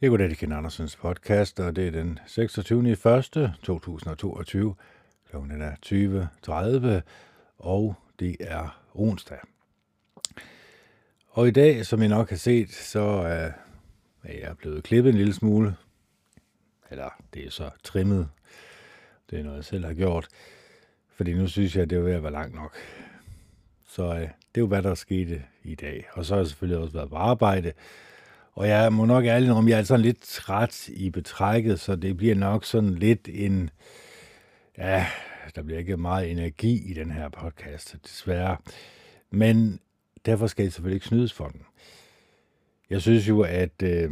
Jeg går til Ken Andersens podcast, og det er den 26. 1. 2022. Klokken er 20.30, og det er onsdag. Og i dag, som I nok har set, så er jeg blevet klippet en lille smule. Eller det er så trimmet. Det er noget, jeg selv har gjort. Fordi nu synes jeg, at det er ved at være langt nok. Så øh, det er jo, hvad der skete i dag. Og så har jeg selvfølgelig også været på arbejde. Og jeg må nok ærligt om, jeg er sådan lidt træt i betrækket, så det bliver nok sådan lidt en... Ja, der bliver ikke meget energi i den her podcast, desværre. Men derfor skal jeg selvfølgelig ikke snydes for den. Jeg synes jo, at øh,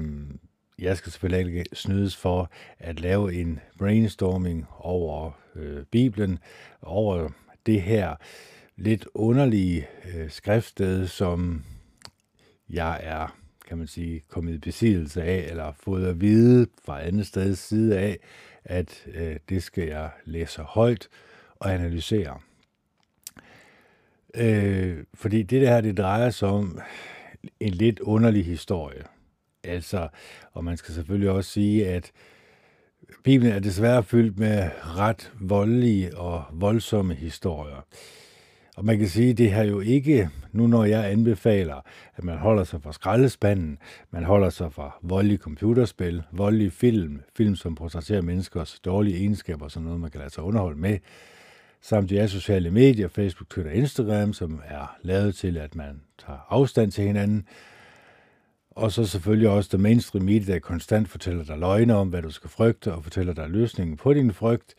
jeg skal selvfølgelig ikke snydes for at lave en brainstorming over øh, Bibelen, over det her lidt underlige øh, skriftsted, som jeg er kan man sige, kommet i besiddelse af, eller fået at vide fra andet sted side af, at øh, det skal jeg læse højt og analysere. Øh, fordi det der, det drejer sig om en lidt underlig historie. Altså, og man skal selvfølgelig også sige, at Bibelen er desværre fyldt med ret voldelige og voldsomme historier. Øh, og man kan sige, at det her jo ikke, nu når jeg anbefaler, at man holder sig fra skraldespanden, man holder sig fra voldelige computerspil, voldelige film, film som portrætterer menneskers dårlige egenskaber, som noget man kan lade sig underholde med, samt de sociale medier, Facebook, Twitter og Instagram, som er lavet til, at man tager afstand til hinanden. Og så selvfølgelig også det mainstream media, der konstant fortæller dig løgne om, hvad du skal frygte, og fortæller dig løsningen på din frygt.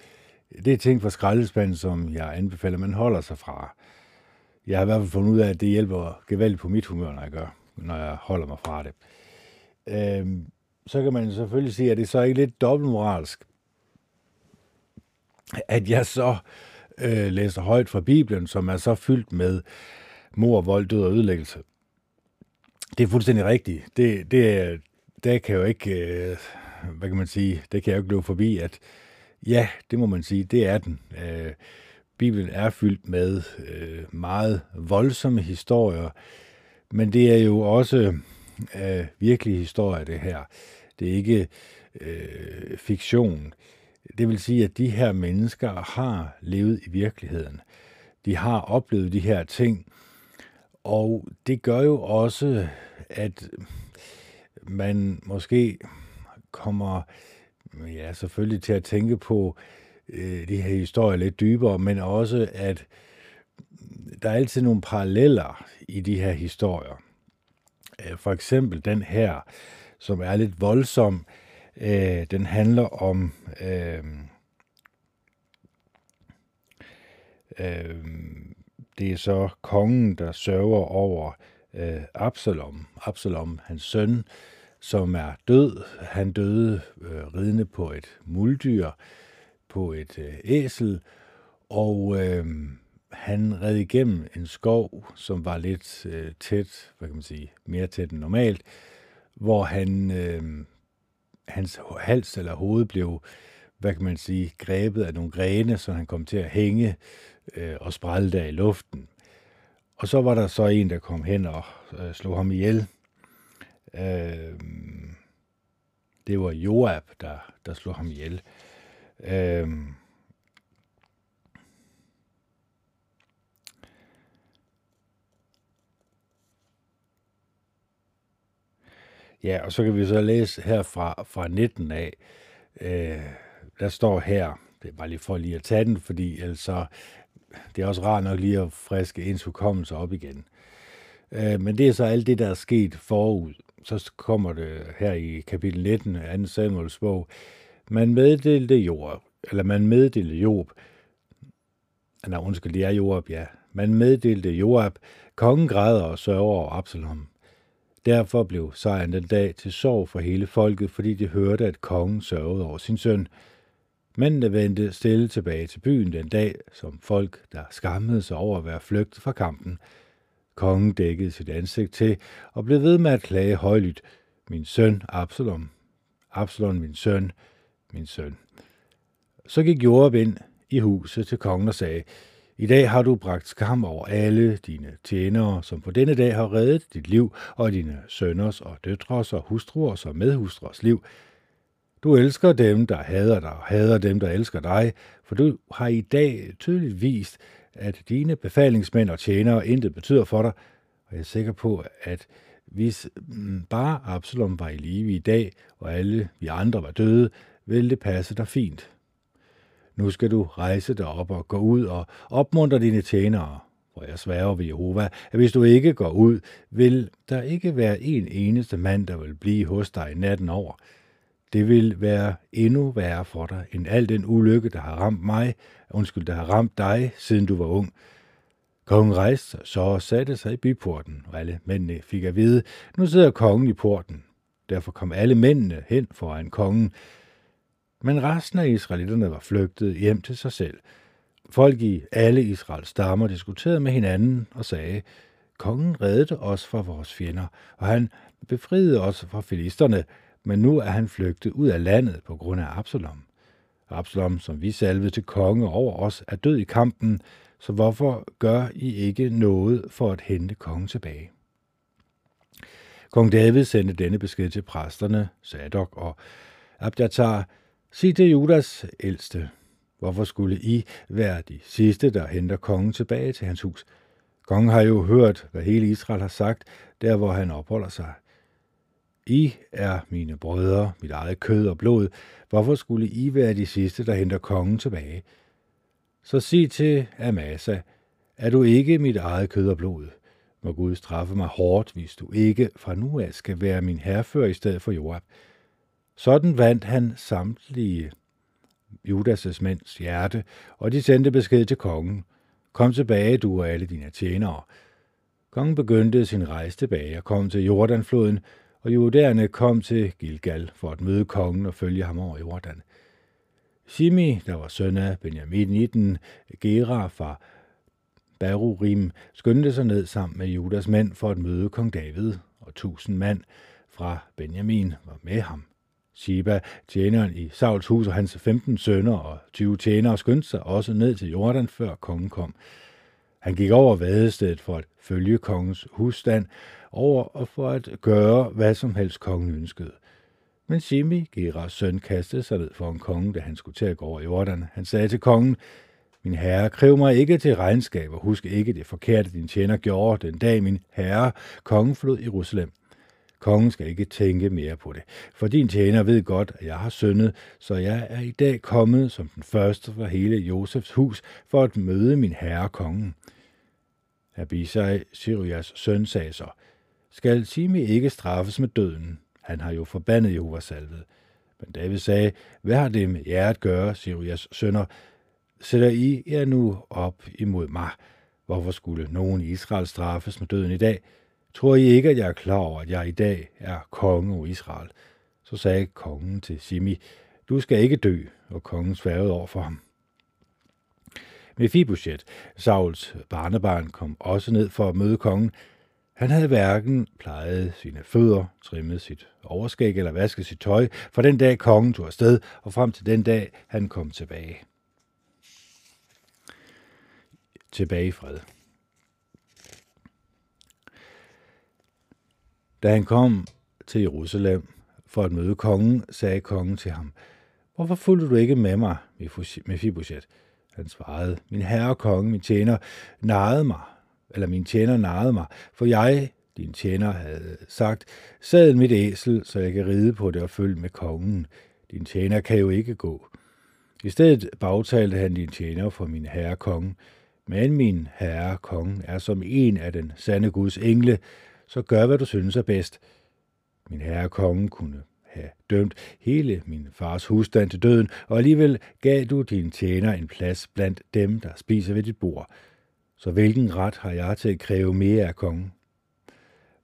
Det er ting fra skraldespanden, som jeg anbefaler, man holder sig fra. Jeg har i hvert fald fundet ud af, at det hjælper gevaldigt på mit humør, når jeg gør, når jeg holder mig fra det. Øhm, så kan man selvfølgelig sige, at det så ikke lidt dobbeltmoralsk, at jeg så øh, læser højt fra Bibelen, som er så fyldt med mor, vold, død og ødelæggelse. Det er fuldstændig rigtigt. Det, det, det kan jo ikke, øh, hvad kan man sige, det kan jeg jo ikke løbe forbi, at ja, det må man sige, det er den. Øh, Bibelen er fyldt med øh, meget voldsomme historier, men det er jo også øh, virkelig historie, det her. Det er ikke øh, fiktion. Det vil sige, at de her mennesker har levet i virkeligheden. De har oplevet de her ting, og det gør jo også, at man måske kommer ja, selvfølgelig til at tænke på øh, Øh, de her historier lidt dybere, men også, at der er altid nogle paralleller i de her historier. Øh, for eksempel den her, som er lidt voldsom, øh, den handler om øh, øh, det er så kongen, der sørger over øh, Absalom, Absalom, hans søn, som er død. Han døde øh, ridende på et muldyr, på et øh, æsel, og øh, han red igennem en skov, som var lidt øh, tæt, hvad kan man sige, mere tæt end normalt, hvor han, øh, hans hals eller hoved blev, hvad kan man sige, grebet af nogle grene, så han kom til at hænge øh, og sprælle der i luften. Og så var der så en, der kom hen og øh, slog ham ihjel. Øh, det var Joab, der, der slog ham ihjel. Øh, Øhm. Ja, og så kan vi så læse her fra, fra 19 af. Øh, der står her, det er bare lige for lige at tage den, fordi altså, det er også rart nok lige at friske ens hukommelse op igen. Øh, men det er så alt det, der er sket forud. Så kommer det her i kapitel 19 af 2. Samuels bog. Man meddelte Job, eller man meddelte Job, ah, nej undskyld, det er Joab, ja. Man meddelte Joab, kongen græder og sørger over Absalom. Derfor blev sejren den dag til sorg for hele folket, fordi de hørte, at kongen sørgede over sin søn. Mændene vendte stille tilbage til byen den dag, som folk, der skammede sig over at være flygtet fra kampen. Kongen dækkede sit ansigt til og blev ved med at klage højlydt. Min søn, Absalom. Absalom, min søn, min søn. Så gik Joab ind i huset til kongen og sagde, I dag har du bragt skam over alle dine tjenere, som på denne dag har reddet dit liv og dine sønners og døtres og hustruers og medhustruers liv. Du elsker dem, der hader dig, og hader dem, der elsker dig, for du har i dag tydeligt vist, at dine befalingsmænd og tjenere intet betyder for dig, og jeg er sikker på, at hvis mm, bare Absalom var i live i dag, og alle vi andre var døde, ville det passe dig fint. Nu skal du rejse dig op og gå ud og opmuntre dine tjenere, for jeg sværger ved Jehova, at hvis du ikke går ud, vil der ikke være en eneste mand, der vil blive hos dig natten over. Det vil være endnu værre for dig, end al den ulykke, der har ramt mig, undskyld, der har ramt dig, siden du var ung. Kongen rejste så og satte sig i byporten, og alle mændene fik at vide, nu sidder kongen i porten. Derfor kom alle mændene hen foran kongen, men resten af israelitterne var flygtet hjem til sig selv. Folk i alle Israels stammer diskuterede med hinanden og sagde, Kongen reddede os fra vores fjender, og han befriede os fra filisterne, men nu er han flygtet ud af landet på grund af Absalom. Absalom, som vi salvede til konge over os, er død i kampen, så hvorfor gør I ikke noget for at hente kongen tilbage? Kong David sendte denne besked til præsterne, Sadok og Abjatar, sig til Judas ældste, hvorfor skulle I være de sidste, der henter kongen tilbage til hans hus? Kongen har jo hørt, hvad hele Israel har sagt, der hvor han opholder sig. I er mine brødre, mit eget kød og blod. Hvorfor skulle I være de sidste, der henter kongen tilbage? Så sig til Amasa, er du ikke mit eget kød og blod? Må Gud straffe mig hårdt, hvis du ikke fra nu af skal være min herrefører i stedet for Joab. Sådan vandt han samtlige Judas' mænds hjerte, og de sendte besked til kongen. Kom tilbage, du og alle dine tjenere. Kongen begyndte sin rejse tilbage og kom til Jordanfloden, og judæerne kom til Gilgal for at møde kongen og følge ham over Jordan. Shimi, der var søn af Benjamin i den Gera fra Barurim, skyndte sig ned sammen med Judas mænd for at møde kong David, og tusind mand fra Benjamin var med ham. Shiba, tjeneren i Sauls hus og hans 15 sønner og 20 tjenere skyndte sig også ned til Jordan, før kongen kom. Han gik over vadestedet for at følge kongens husstand, over og for at gøre, hvad som helst kongen ønskede. Men Shimi, Geras søn, kastede sig ned for en konge, da han skulle til at gå over Jordan. Han sagde til kongen, min herre, kræv mig ikke til regnskab, og husk ikke det forkerte, din tjener gjorde den dag, min herre, kongen flod Jerusalem. Kongen skal ikke tænke mere på det, for din tjener ved godt, at jeg har syndet, så jeg er i dag kommet som den første fra hele Josefs hus for at møde min herre kongen. Abisai, Sirias søn, sagde så, skal Simi ikke straffes med døden? Han har jo forbandet Jehovas salvet. Men David sagde, hvad har det med jer at gøre, Sirias sønner? Sætter I jer nu op imod mig? Hvorfor skulle nogen i Israel straffes med døden i dag? Tror I ikke, at jeg er klar over, at jeg i dag er konge over Israel? Så sagde kongen til Simi, du skal ikke dø, og kongen sværede over for ham. Mephibosheth, Sauls barnebarn, kom også ned for at møde kongen. Han havde hverken plejet sine fødder, trimmet sit overskæg eller vasket sit tøj, for den dag kongen tog afsted, og frem til den dag, han kom tilbage. Tilbage i fred. Da han kom til Jerusalem for at møde kongen, sagde kongen til ham, Hvorfor fulgte du ikke med mig, Mephibosheth? Han svarede, Min herre konge, min tjener, narrede mig, eller min tjener narrede mig, for jeg, din tjener, havde sagt, sad mit æsel, så jeg kan ride på det og følge med kongen. Din tjener kan jo ikke gå. I stedet bagtalte han din tjener for min herre konge, men min herre konge er som en af den sande Guds engle, så gør, hvad du synes er bedst. Min herre konge kunne have dømt hele min fars husstand til døden, og alligevel gav du din tjener en plads blandt dem, der spiser ved dit bord. Så hvilken ret har jeg til at kræve mere af kongen?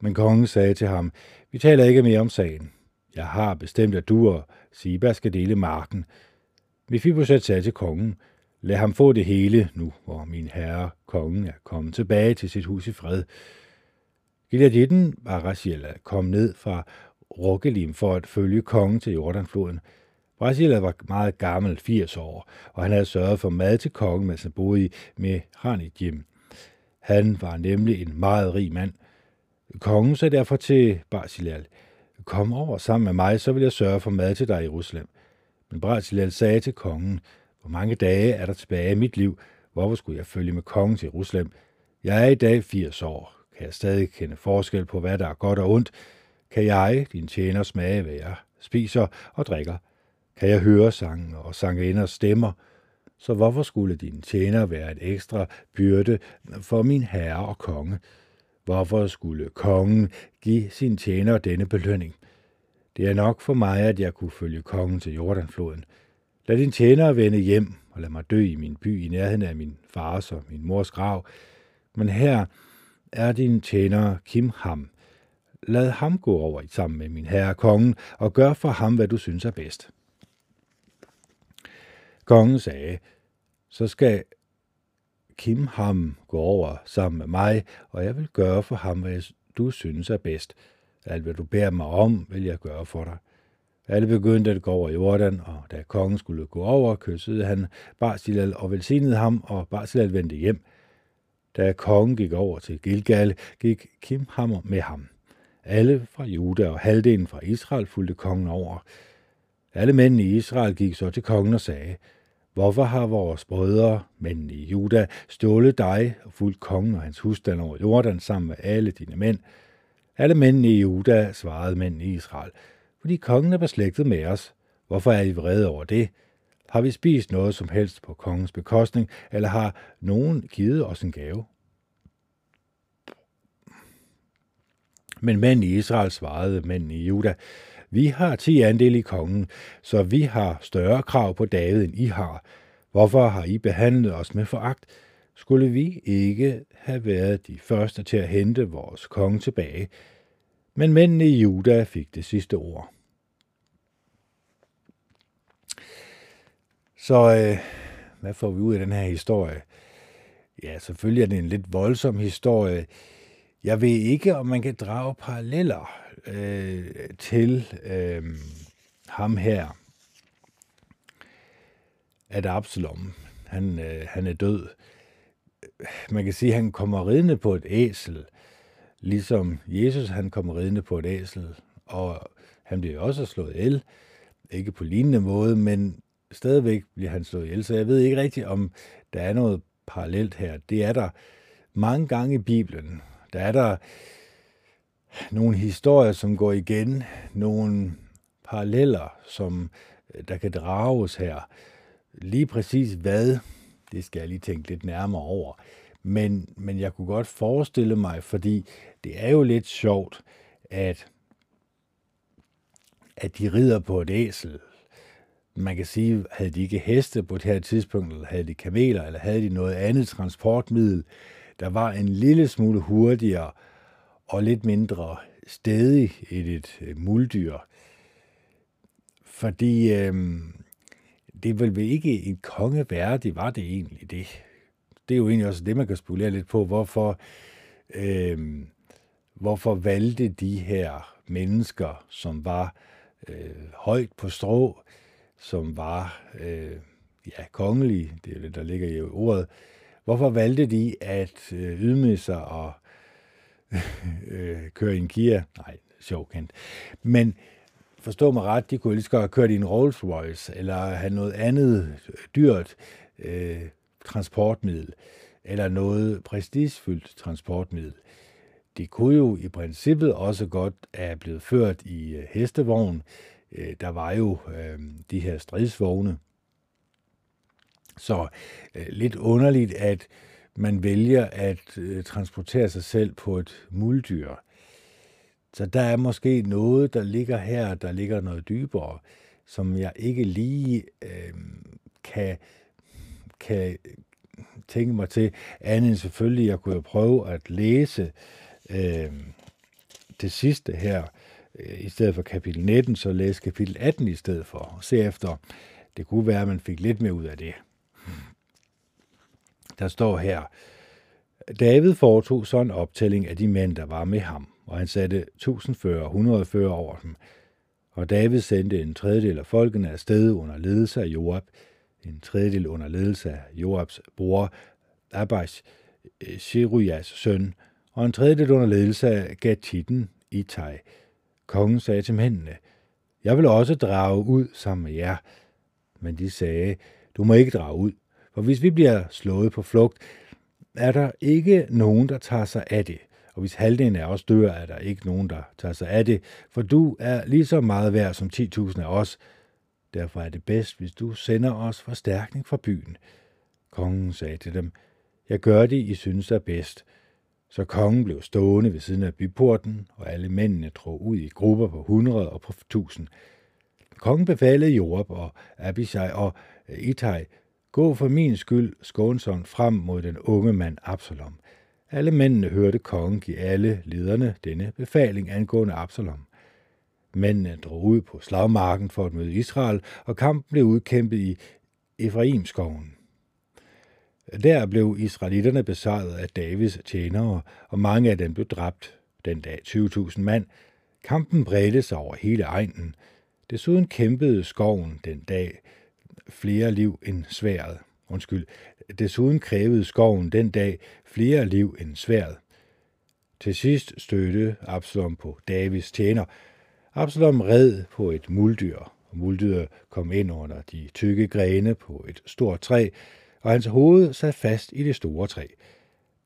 Men kongen sagde til ham, vi taler ikke mere om sagen. Jeg har bestemt, at du og Siba skal dele marken. Mephibosheth sagde til kongen, lad ham få det hele nu, hvor min herre, kongen, er kommet tilbage til sit hus i fred. Gileaditten Barasiel kom ned fra Rokkelim for at følge kongen til Jordanfloden. Brasilia var meget gammel, 80 år, og han havde sørget for mad til kongen, mens han boede i Mehanijim. Han var nemlig en meget rig mand. Kongen sagde derfor til Barzilal, kom over sammen med mig, så vil jeg sørge for mad til dig i Jerusalem. Men Barzilal sagde til kongen, hvor mange dage er der tilbage i mit liv? Hvorfor skulle jeg følge med kongen til Jerusalem? Jeg er i dag 80 år. Kan jeg stadig kende forskel på, hvad der er godt og ondt? Kan jeg, din tjener, smage, hvad jeg spiser og drikker? Kan jeg høre sangen og sangerinders stemmer? Så hvorfor skulle din tjener være et ekstra byrde for min herre og konge? Hvorfor skulle kongen give sin tjener denne belønning? Det er nok for mig, at jeg kunne følge kongen til Jordanfloden. Lad din tjener vende hjem og lad mig dø i min by i nærheden af min fars og min mors grav. Men her er din tjener Kim Ham. Lad ham gå over sammen med min herre kongen og gør for ham, hvad du synes er bedst. Kongen sagde, så skal Kim ham gå over sammen med mig, og jeg vil gøre for ham, hvad du synes er bedst. Alt hvad du bærer mig om, vil jeg gøre for dig. Alle begyndte at gå over Jordan, og da kongen skulle gå over, kyssede han Barzilal og velsignede ham, og Barzilal vendte hjem. Da kongen gik over til Gilgal, gik Kimhammer med ham. Alle fra Juda og halvdelen fra Israel fulgte kongen over. Alle mændene i Israel gik så til kongen og sagde, Hvorfor har vores brødre, mændene i Juda, stjålet dig og fulgt kongen og hans husstand over Jordan sammen med alle dine mænd? Alle mændene i Juda svarede mændene i Israel, fordi kongen er beslægtet med os. Hvorfor er I vrede over det? Har vi spist noget som helst på kongens bekostning, eller har nogen givet os en gave? Men mænd i Israel svarede mænd i Juda, vi har ti andel i kongen, så vi har større krav på David, end I har. Hvorfor har I behandlet os med foragt? Skulle vi ikke have været de første til at hente vores konge tilbage? Men mændene i Juda fik det sidste ord. Så øh, hvad får vi ud af den her historie? Ja, selvfølgelig er det en lidt voldsom historie. Jeg ved ikke, om man kan drage paralleller øh, til øh, ham her, at Absalom, han, øh, han er død. Man kan sige, at han kommer ridende på et æsel, ligesom Jesus han kommer ridende på et æsel, og han bliver også slået el, ikke på lignende måde, men stadigvæk bliver han slået ihjel, så jeg ved ikke rigtigt, om der er noget parallelt her. Det er der mange gange i Bibelen. Der er der nogle historier, som går igen, nogle paralleller, som øh, der kan drages her. Lige præcis hvad, det skal jeg lige tænke lidt nærmere over. Men, men jeg kunne godt forestille mig, fordi det er jo lidt sjovt, at, at de rider på et æsel. Man kan sige, havde de ikke heste på det her tidspunkt, eller havde de kameler, eller havde de noget andet transportmiddel, der var en lille smule hurtigere og lidt mindre stedig i et øh, muldyr. Fordi øh, det vel ikke en konge værdig, var det egentlig det. Det er jo egentlig også det, man kan spekulere lidt på, hvorfor, øh, hvorfor valgte de her mennesker, som var øh, højt på strå, som var øh, ja, kongelige, det er det, der ligger i ordet, hvorfor valgte de at øh, ydmyge sig og øh, køre i en Kia. Nej, sjov kendt. Men forstå mig ret, de kunne lige så godt have kørt i en Rolls Royce, eller have noget andet dyrt øh, transportmiddel, eller noget prestigefyldt transportmiddel. De kunne jo i princippet også godt have blevet ført i øh, hestevogn. Øh, Øh, der var jo øh, de her stridsvogne. Så øh, lidt underligt, at man vælger at øh, transportere sig selv på et muldyr. Så der er måske noget, der ligger her, der ligger noget dybere, som jeg ikke lige øh, kan, kan tænke mig til, andet end selvfølgelig, jeg kunne jo prøve at læse øh, det sidste her, øh, Øh, i stedet for kapitel 19, så læse kapitel 18 i stedet for, og se efter, det kunne være, at man fik lidt mere ud af det. Der står her, David foretog så en optælling af de mænd, der var med ham, og han satte 1000 fører, 100 fører over dem. Og David sendte en tredjedel af folkene afsted under ledelse af Joab, en tredjedel under ledelse af Joabs bror Abbas, eh, Shirujas søn, og en tredjedel under ledelse af Gatitten, Itai. Kongen sagde til mændene, jeg vil også drage ud sammen med jer. Men de sagde, du må ikke drage ud, for hvis vi bliver slået på flugt, er der ikke nogen, der tager sig af det. Og hvis halvdelen af os dør, er der ikke nogen, der tager sig af det, for du er lige så meget værd som 10.000 af os. Derfor er det bedst, hvis du sender os forstærkning fra byen. Kongen sagde til dem, jeg gør det, I synes er bedst. Så kongen blev stående ved siden af byporten, og alle mændene drog ud i grupper på 100 og på 1000. Kongen befalede Jorup og Abishai og øh, Itai, gå for min skyld skånsomt frem mod den unge mand Absalom. Alle mændene hørte kongen give alle lederne denne befaling angående Absalom. Mændene drog ud på slagmarken for at møde Israel, og kampen blev udkæmpet i Efraimskoven. Der blev israelitterne besejret af Davids tjenere, og mange af dem blev dræbt. Den dag 20.000 mand. Kampen bredte sig over hele egnen. Desuden kæmpede skoven den dag flere liv end sværet. Undskyld, desuden krævede skoven den dag flere liv end sværet. Til sidst stødte Absalom på Davids tjener. Absalom red på et muldyr, og muldyret kom ind under de tykke grene på et stort træ, og hans hoved sad fast i det store træ.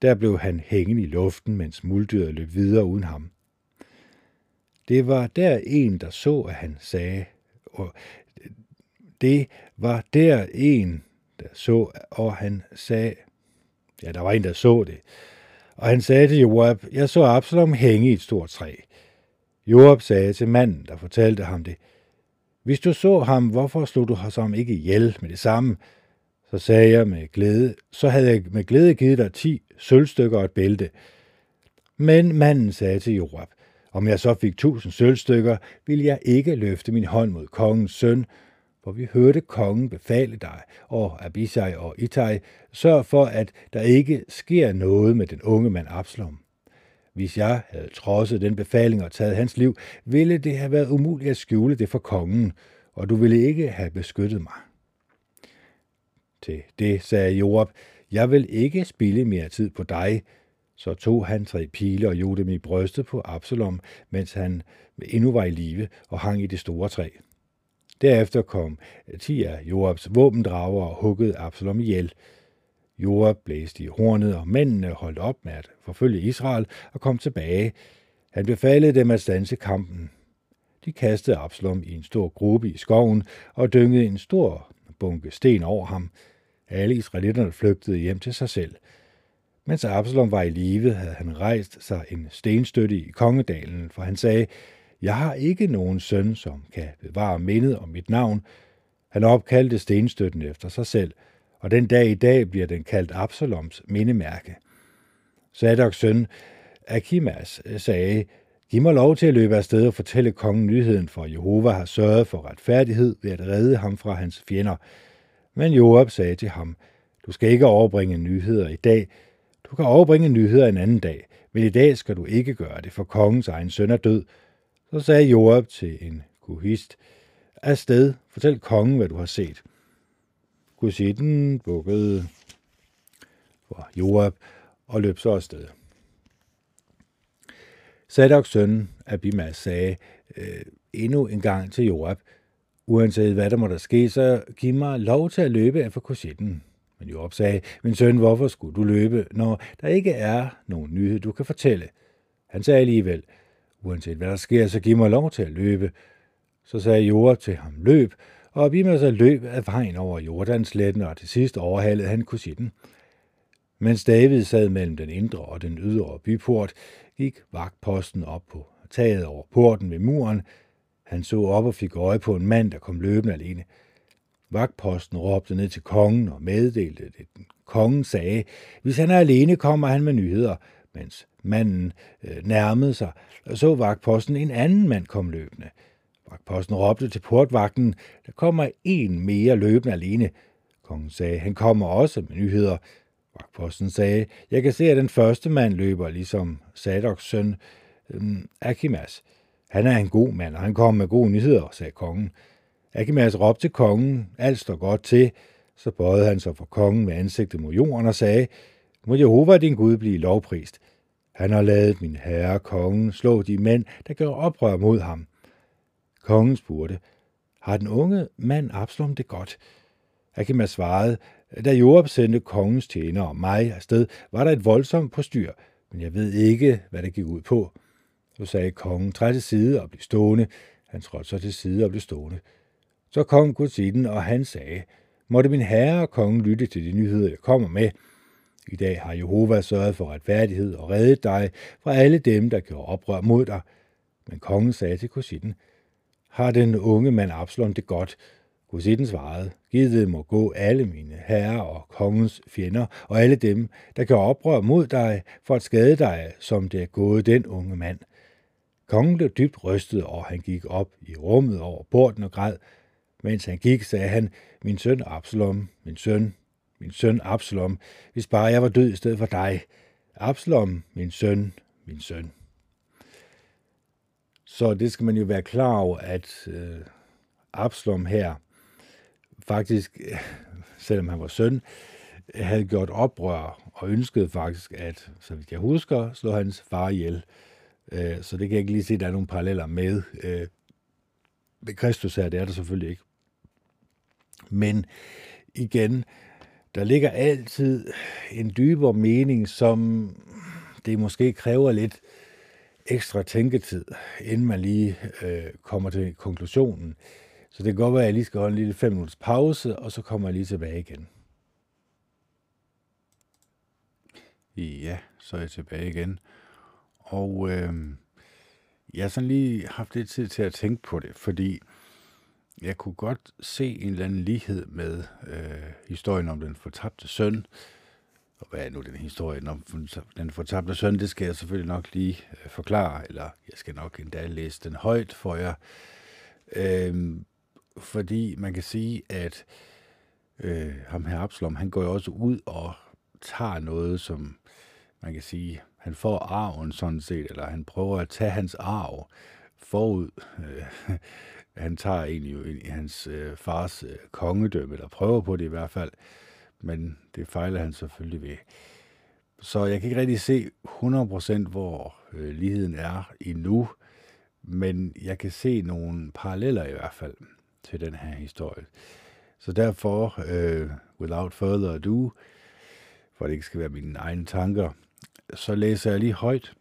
Der blev han hængende i luften, mens muldyret løb videre uden ham. Det var der en, der så, at han sagde, og det var der en, der så, og han sagde, ja, der var en, der så det, og han sagde til Joab, jeg så Absalom hænge i et stort træ. Joab sagde til manden, der fortalte ham det, hvis du så ham, hvorfor slog du ham ikke ihjel med det samme? Så sagde jeg med glæde, så havde jeg med glæde givet dig ti sølvstykker og et bælte. Men manden sagde til Joab, om jeg så fik tusind sølvstykker, ville jeg ikke løfte min hånd mod kongens søn, for vi hørte kongen befale dig, og Abisai og Itai, sørg for, at der ikke sker noget med den unge mand Absalom. Hvis jeg havde trodset den befaling og taget hans liv, ville det have været umuligt at skjule det for kongen, og du ville ikke have beskyttet mig. Til det sagde Joab, jeg vil ikke spille mere tid på dig. Så tog han tre pile og gjorde dem i brystet på Absalom, mens han endnu var i live og hang i det store træ. Derefter kom ti af Joabs våbendrager og huggede Absalom ihjel. Joab blæste i hornet, og mændene holdt op med at forfølge Israel og kom tilbage. Han befalede dem at stanse kampen. De kastede Absalom i en stor gruppe i skoven og dyngede en stor bunke sten over ham. Alle israelitterne flygtede hjem til sig selv. Mens Absalom var i live, havde han rejst sig en stenstøtte i Kongedalen, for han sagde, jeg har ikke nogen søn, som kan bevare mindet om mit navn. Han opkaldte stenstøtten efter sig selv, og den dag i dag bliver den kaldt Absaloms mindemærke. Sadoks søn Akimas øh, sagde, Giv mig lov til at løbe afsted og fortælle kongen nyheden, for Jehova har sørget for retfærdighed ved at redde ham fra hans fjender. Men Joab sagde til ham, du skal ikke overbringe nyheder i dag. Du kan overbringe nyheder en anden dag, men i dag skal du ikke gøre det, for kongens egen søn er død. Så sagde Joab til en kuhist, afsted, fortæl kongen, hvad du har set. Kuhisten bukkede for Joab og løb så afsted. Sadoks søn Abimas sagde øh, endnu en gang til Joab, Uanset hvad der må der ske, så giv mig lov til at løbe af for kusitten. Men Job sagde, min søn, hvorfor skulle du løbe, når der ikke er nogen nyhed, du kan fortælle? Han sagde alligevel, uanset hvad der sker, så giv mig lov til at løbe. Så sagde Joab til ham, løb, og Abimas løb af vejen over Jordansletten, og til sidst overhalede han kusitten. Mens David sad mellem den indre og den ydre byport, gik vagtposten op på taget over porten ved muren, han så op og fik øje på en mand, der kom løbende alene. Vagtposten råbte ned til kongen og meddelte det. Kongen sagde, hvis han er alene, kommer han med nyheder. Mens manden øh, nærmede sig, så vagtposten en anden mand kom løbende. Vagtposten råbte til portvagten, der kommer en mere løbende alene. Kongen sagde, han kommer også med nyheder. Vagtposten sagde, jeg kan se, at den første mand løber, ligesom Sadoks søn øh, Akimas. Han er en god mand, og han kommer med gode nyheder, sagde kongen. Akimas råbte til kongen, alt står godt til, så bøjede han sig for kongen med ansigtet mod jorden og sagde, må Jehova din Gud blive lovprist. Han har lavet min herre kongen slå de mænd, der gør oprør mod ham. Kongen spurgte, har den unge mand Absalom det godt? Akimas svarede, da Joab sendte kongens tjener og mig afsted, var der et voldsomt postyr, men jeg ved ikke, hvad det gik ud på. Så sagde kongen, træd til side og bliv stående. Han trådte så til side og blev stående. Så kom Gudsiden, og han sagde, måtte min herre og kongen lytte til de nyheder, jeg kommer med. I dag har Jehova sørget for retfærdighed og reddet dig fra alle dem, der gjorde oprør mod dig. Men kongen sagde til Kusitten, har den unge mand Absalom det godt? Kusitten svarede, givet må gå alle mine herrer og kongens fjender, og alle dem, der gør oprør mod dig, for at skade dig, som det er gået den unge mand. Kongen blev dybt rystet, og han gik op i rummet over porten og græd. Mens han gik, sagde han, min søn Absalom, min søn, min søn Absalom, hvis bare jeg var død i stedet for dig. Absalom, min søn, min søn. Så det skal man jo være klar over, at øh, Absalom her faktisk, selvom han var søn, havde gjort oprør og ønskede faktisk at, så vidt jeg husker, slå hans far ihjel. Øh, så det kan jeg ikke lige se, at der er nogle paralleller med. Øh, med Kristus her, det er der selvfølgelig ikke. Men igen, der ligger altid en dybere mening, som det måske kræver lidt ekstra tænketid, inden man lige øh, kommer til konklusionen. Så det kan godt være, at jeg lige skal holde en lille 5 minutters pause, og så kommer jeg lige tilbage igen. Ja, så er jeg tilbage igen. Og øh, jeg har sådan lige haft lidt tid til at tænke på det, fordi jeg kunne godt se en eller anden lighed med øh, historien om den fortabte søn. Og hvad er nu den historie om den fortabte søn? Det skal jeg selvfølgelig nok lige øh, forklare, eller jeg skal nok endda læse den højt for jer. Øh, fordi man kan sige, at øh, ham her Absalom, han går jo også ud og tager noget, som man kan sige, han får arven sådan set, eller han prøver at tage hans arv forud. Øh, han tager egentlig jo ind i hans øh, fars øh, kongedømme, eller prøver på det i hvert fald, men det fejler han selvfølgelig ved. Så jeg kan ikke rigtig se 100% hvor øh, ligheden er endnu, men jeg kan se nogle paralleller i hvert fald til den her historie. Så derfor, øh, without further ado, for det ikke skal være mine egne tanker, så læser jeg lige højt,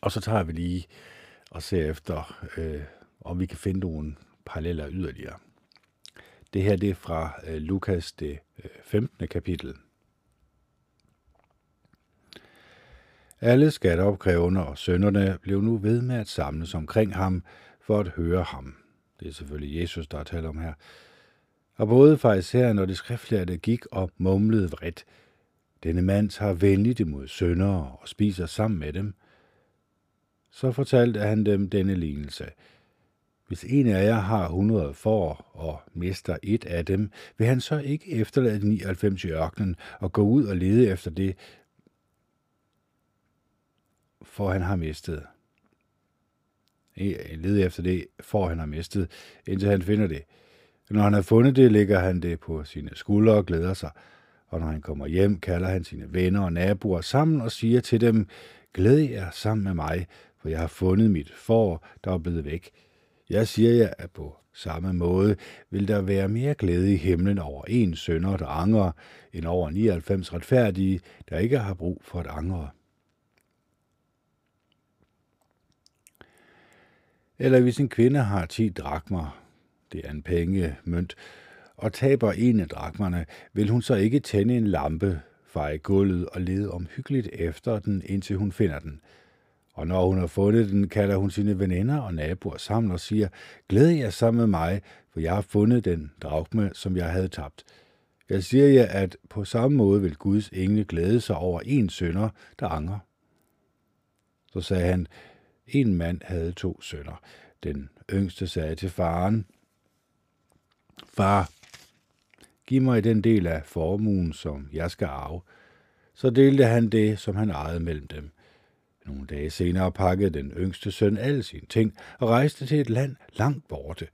og så tager vi lige og ser efter, øh, om vi kan finde nogle paralleller yderligere. Det her det er fra øh, Lukas det øh, 15. kapitel. Alle skatteopkrævende og sønderne blev nu ved med at samles omkring ham for at høre ham. Det er selvfølgelig Jesus, der er tale om her. Og både farisæerne og de skriftlærte gik og mumlede vredt. Denne mand tager venligt imod søndere og spiser sammen med dem. Så fortalte han dem denne lignelse. Hvis en af jer har 100 får og mister et af dem, vil han så ikke efterlade 99 i ørkenen og gå ud og lede efter det, for han har mistet e, lede efter det, får han har mistet, indtil han finder det. Når han har fundet det, lægger han det på sine skuldre og glæder sig. Og når han kommer hjem, kalder han sine venner og naboer sammen og siger til dem, glæd jer sammen med mig, for jeg har fundet mit får, der er blevet væk. Jeg siger jer, at på samme måde vil der være mere glæde i himlen over en sønder, der angrer, end over 99 retfærdige, der ikke har brug for at angre. Eller hvis en kvinde har 10 drakmer, det er en penge, mønt, og taber en af drakmerne, vil hun så ikke tænde en lampe, feje gulvet og lede omhyggeligt efter den, indtil hun finder den. Og når hun har fundet den, kalder hun sine veninder og naboer sammen og siger, glæd jer sammen med mig, for jeg har fundet den drakme, som jeg havde tabt. Jeg siger jer, at på samme måde vil Guds engle glæde sig over en sønder, der angrer. Så sagde han, en mand havde to sønner. Den yngste sagde til faren, Far, giv mig den del af formuen, som jeg skal arve. Så delte han det, som han ejede mellem dem. Nogle dage senere pakkede den yngste søn alle sine ting og rejste til et land langt borte,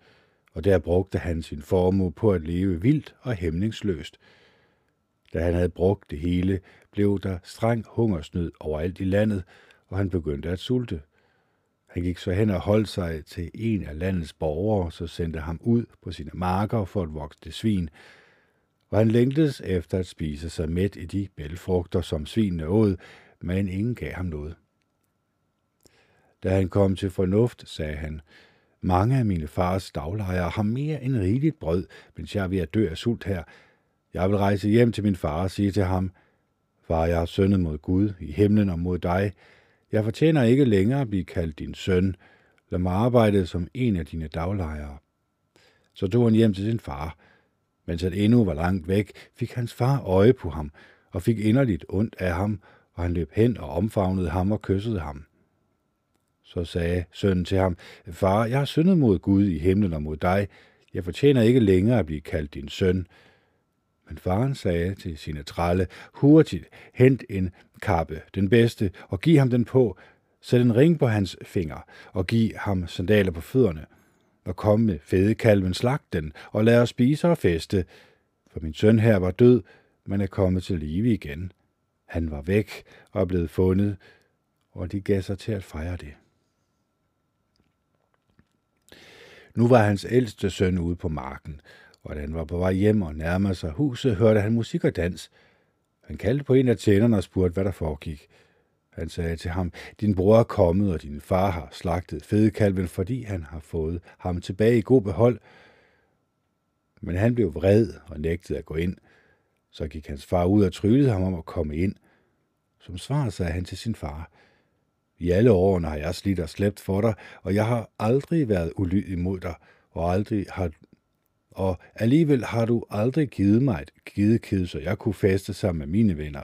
og der brugte han sin formue på at leve vildt og hæmningsløst. Da han havde brugt det hele, blev der streng hungersnød overalt i landet, og han begyndte at sulte. Han gik så hen og holdt sig til en af landets borgere, så sendte ham ud på sine marker for at vokse svin, og han længtes efter at spise sig mæt i de bælfrugter, som svinene åd, men ingen gav ham noget. Da han kom til fornuft, sagde han, mange af mine fars daglejere har mere end rigeligt brød, mens jeg er ved at dø af sult her. Jeg vil rejse hjem til min far og sige til ham, Far, jeg har syndet mod Gud i himlen og mod dig. Jeg fortjener ikke længere at blive kaldt din søn. Lad mig arbejde som en af dine daglejere. Så tog han hjem til sin far. Mens han endnu var langt væk, fik hans far øje på ham og fik inderligt ondt af ham, og han løb hen og omfavnede ham og kyssede ham. Så sagde sønnen til ham, Far, jeg har syndet mod Gud i himlen og mod dig. Jeg fortjener ikke længere at blive kaldt din søn. Men faren sagde til sine trælle, hurtigt, hent en kappe, den bedste, og giv ham den på, sæt en ring på hans finger, og giv ham sandaler på fødderne, og kom med fedekalven, slag den, og lad os spise og feste, for min søn her var død, men er kommet til live igen. Han var væk og er blevet fundet, og de gav sig til at fejre det. Nu var hans ældste søn ude på marken, og da han var på vej hjem og nærmede sig huset, hørte han musik og dans. Han kaldte på en af tjenerne og spurgte, hvad der foregik. Han sagde til ham, din bror er kommet, og din far har slagtet fedekalven, fordi han har fået ham tilbage i god behold. Men han blev vred og nægtede at gå ind. Så gik hans far ud og tryllede ham om at komme ind. Som svar sagde han til sin far, i alle årene har jeg slidt og slæbt for dig, og jeg har aldrig været ulydig mod dig, og aldrig har og alligevel har du aldrig givet mig et gidekid, så jeg kunne feste sammen med mine venner.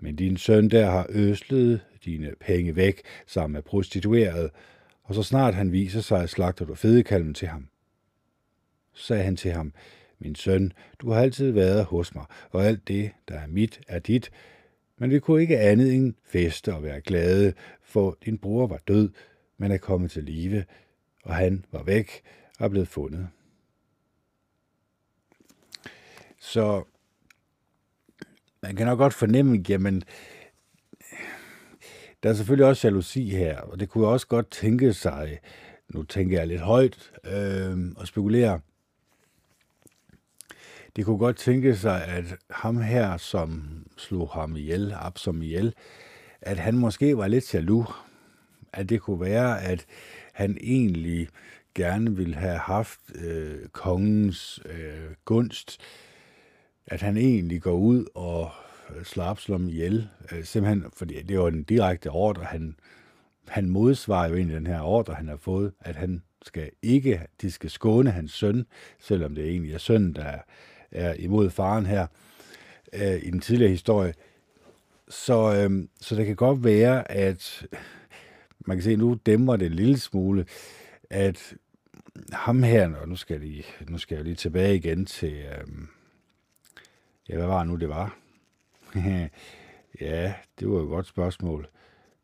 Men din søn der har øslet dine penge væk sammen med prostitueret, og så snart han viser sig, slagter du fedekalmen til ham. Sagde han til ham, min søn, du har altid været hos mig, og alt det, der er mit, er dit, men vi kunne ikke andet end feste og være glade, for din bror var død, men er kommet til live, og han var væk og er blevet fundet. Så man kan nok godt fornemme, jamen, der er selvfølgelig også jalousi her, og det kunne også godt tænke sig, nu tænker jeg lidt højt øh, og spekulerer, det kunne godt tænke sig, at ham her, som slog ham ihjel, Absom ihjel, at han måske var lidt jaloux. At det kunne være, at han egentlig gerne ville have haft øh, kongens øh, gunst, at han egentlig går ud og øh, slår Absalom ihjel, øh, simpelthen, fordi det var en direkte ordre, han, han modsvarer jo egentlig den her ordre, han har fået, at han skal ikke, de skal skåne hans søn, selvom det egentlig er sønnen, der er imod faren her øh, i den tidligere historie. Så, øh, så det kan godt være, at man kan se, nu dæmmer det en lille smule, at ham her, og nu skal, jeg lige, nu skal jeg lige tilbage igen til, øh, ja, hvad var nu det var? ja, det var et godt spørgsmål.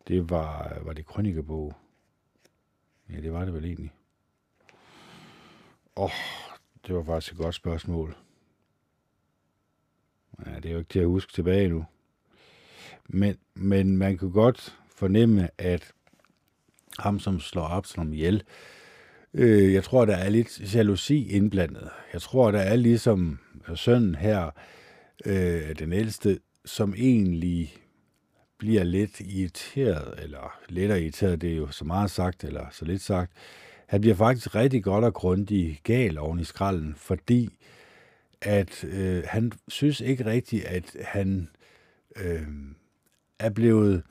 Det var, var det krønikebog? Ja, det var det vel egentlig. Åh, oh, det var faktisk et godt spørgsmål. Ja, det er jo ikke til at huske tilbage nu. Men, men man kan godt fornemme, at ham, som slår Absalom ihjel, øh, jeg tror, der er lidt jalousi indblandet. Jeg tror, der er ligesom sønnen her, øh, den ældste, som egentlig bliver lidt irriteret, eller lidt irriteret, det er jo så meget sagt, eller så lidt sagt. Han bliver faktisk rigtig godt og grundig gal oven i skralden, fordi at øh, han synes ikke rigtigt, at han øh, er blevet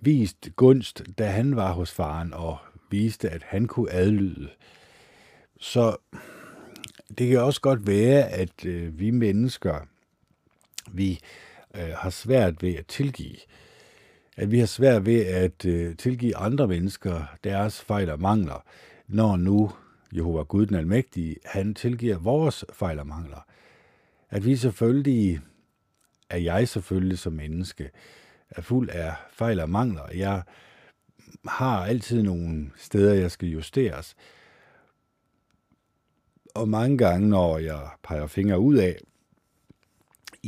vist gunst, da han var hos faren og viste, at han kunne adlyde. Så det kan også godt være, at øh, vi mennesker, vi øh, har svært ved at tilgive. At vi har svært ved at øh, tilgive andre mennesker deres fejl og mangler, når nu Jehova Gud den Almægtige, han tilgiver vores fejl og mangler at vi selvfølgelig, er jeg selvfølgelig som menneske, er fuld af fejl og mangler. Jeg har altid nogle steder, jeg skal justeres. Og mange gange, når jeg peger fingre ud af,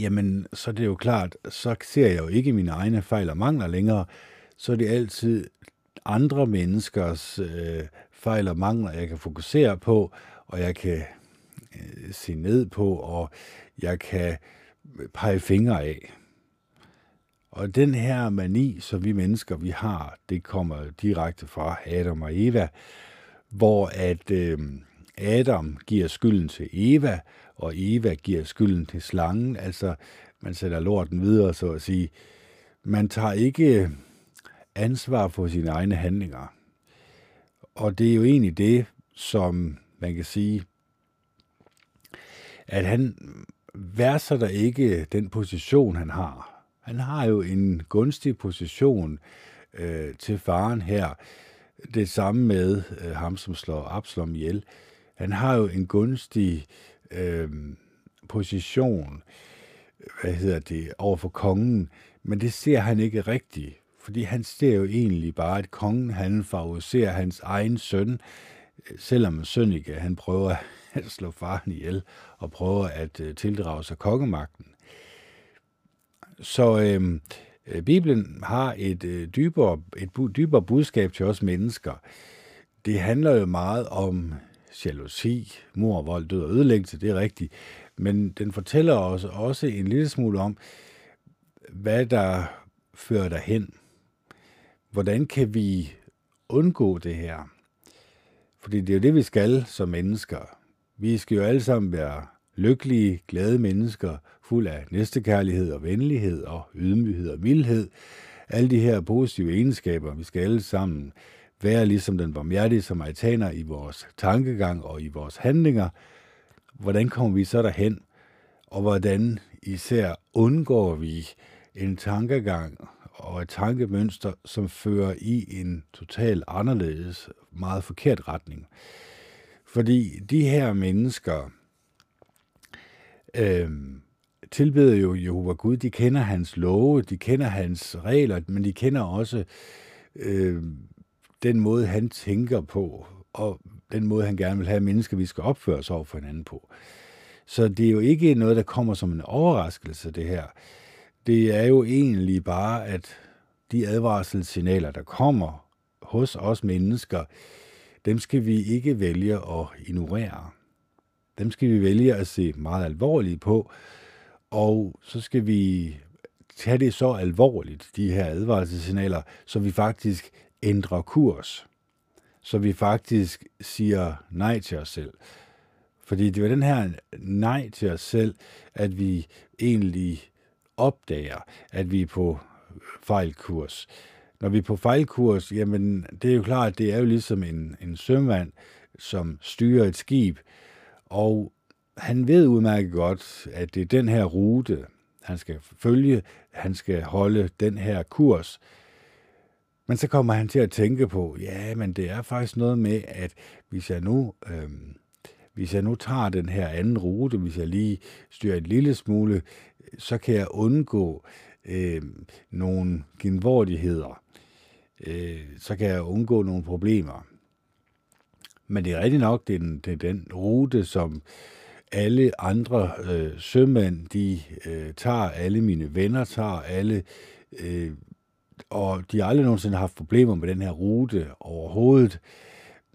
jamen, så er det jo klart, så ser jeg jo ikke mine egne fejl og mangler længere. Så er det altid andre menneskers øh, fejl og mangler, jeg kan fokusere på, og jeg kan øh, se ned på, og jeg kan pege fingre af. Og den her mani, som vi mennesker vi har, det kommer direkte fra Adam og Eva, hvor at øh, Adam giver skylden til Eva, og Eva giver skylden til slangen. Altså, man sætter lorten videre, så at sige. Man tager ikke øh, ansvar for sine egne handlinger. Og det er jo egentlig det, som man kan sige, at han værser der ikke den position, han har. Han har jo en gunstig position øh, til faren her. Det samme med øh, ham, som slår Absalom ihjel. Han har jo en gunstig øh, Øh, position, hvad hedder det, over for kongen, men det ser han ikke rigtigt, fordi han ser jo egentlig bare, at kongen han favoriserer hans egen søn, selvom Sønneke han prøver at slå faren ihjel og prøver at øh, tildrage sig kongemagten. Så øh, øh, Bibelen har et, øh, dybere, et bu- dybere budskab til os mennesker. Det handler jo meget om jalousi, mor, vold, død og ødelæggelse, det er rigtigt. Men den fortæller os også en lille smule om, hvad der fører derhen. Hvordan kan vi undgå det her? Fordi det er jo det, vi skal som mennesker. Vi skal jo alle sammen være lykkelige, glade mennesker, fuld af næstekærlighed og venlighed og ydmyghed og mildhed. Alle de her positive egenskaber, vi skal alle sammen være ligesom den barmhjertige samaritaner i vores tankegang og i vores handlinger. Hvordan kommer vi så derhen? Og hvordan især undgår vi en tankegang og et tankemønster, som fører i en total anderledes, meget forkert retning. Fordi de her mennesker øh, tilbeder jo Jehova Gud, de kender hans love, de kender hans regler, men de kender også øh, den måde, han tænker på, og den måde, han gerne vil have, mennesker, vi skal opføre os over for hinanden på. Så det er jo ikke noget, der kommer som en overraskelse, det her. Det er jo egentlig bare, at de advarselssignaler, der kommer hos os mennesker, dem skal vi ikke vælge at ignorere. Dem skal vi vælge at se meget alvorligt på, og så skal vi tage det så alvorligt, de her advarselssignaler, så vi faktisk ændrer kurs. Så vi faktisk siger nej til os selv. Fordi det var den her nej til os selv, at vi egentlig opdager, at vi er på fejlkurs. Når vi er på fejlkurs, jamen det er jo klart, det er jo ligesom en, en sømand, som styrer et skib, og han ved udmærket godt, at det er den her rute, han skal følge, han skal holde den her kurs. Men så kommer han til at tænke på, ja, men det er faktisk noget med, at hvis jeg nu, øh, hvis jeg nu tager den her anden rute, hvis jeg lige styrer et lille smule, så kan jeg undgå øh, nogle genvordigheder. Øh, så kan jeg undgå nogle problemer. Men det er rigtigt nok, det er den, det er den rute, som alle andre øh, sømænd, de øh, tager, alle mine venner tager, alle, øh, og de har aldrig nogensinde haft problemer med den her rute overhovedet.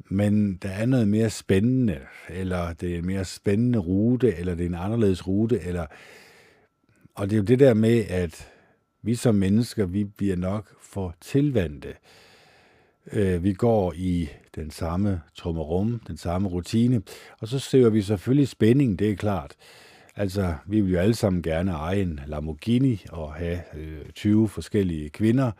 Men der er noget mere spændende, eller det er en mere spændende rute, eller det er en anderledes rute, eller... Og det er jo det der med, at vi som mennesker, vi bliver nok for tilvandte. Øh, vi går i den samme trummerum, den samme rutine, og så ser vi selvfølgelig spænding, det er klart. Altså, vi vil jo alle sammen gerne eje en Lamborghini og have øh, 20 forskellige kvinder,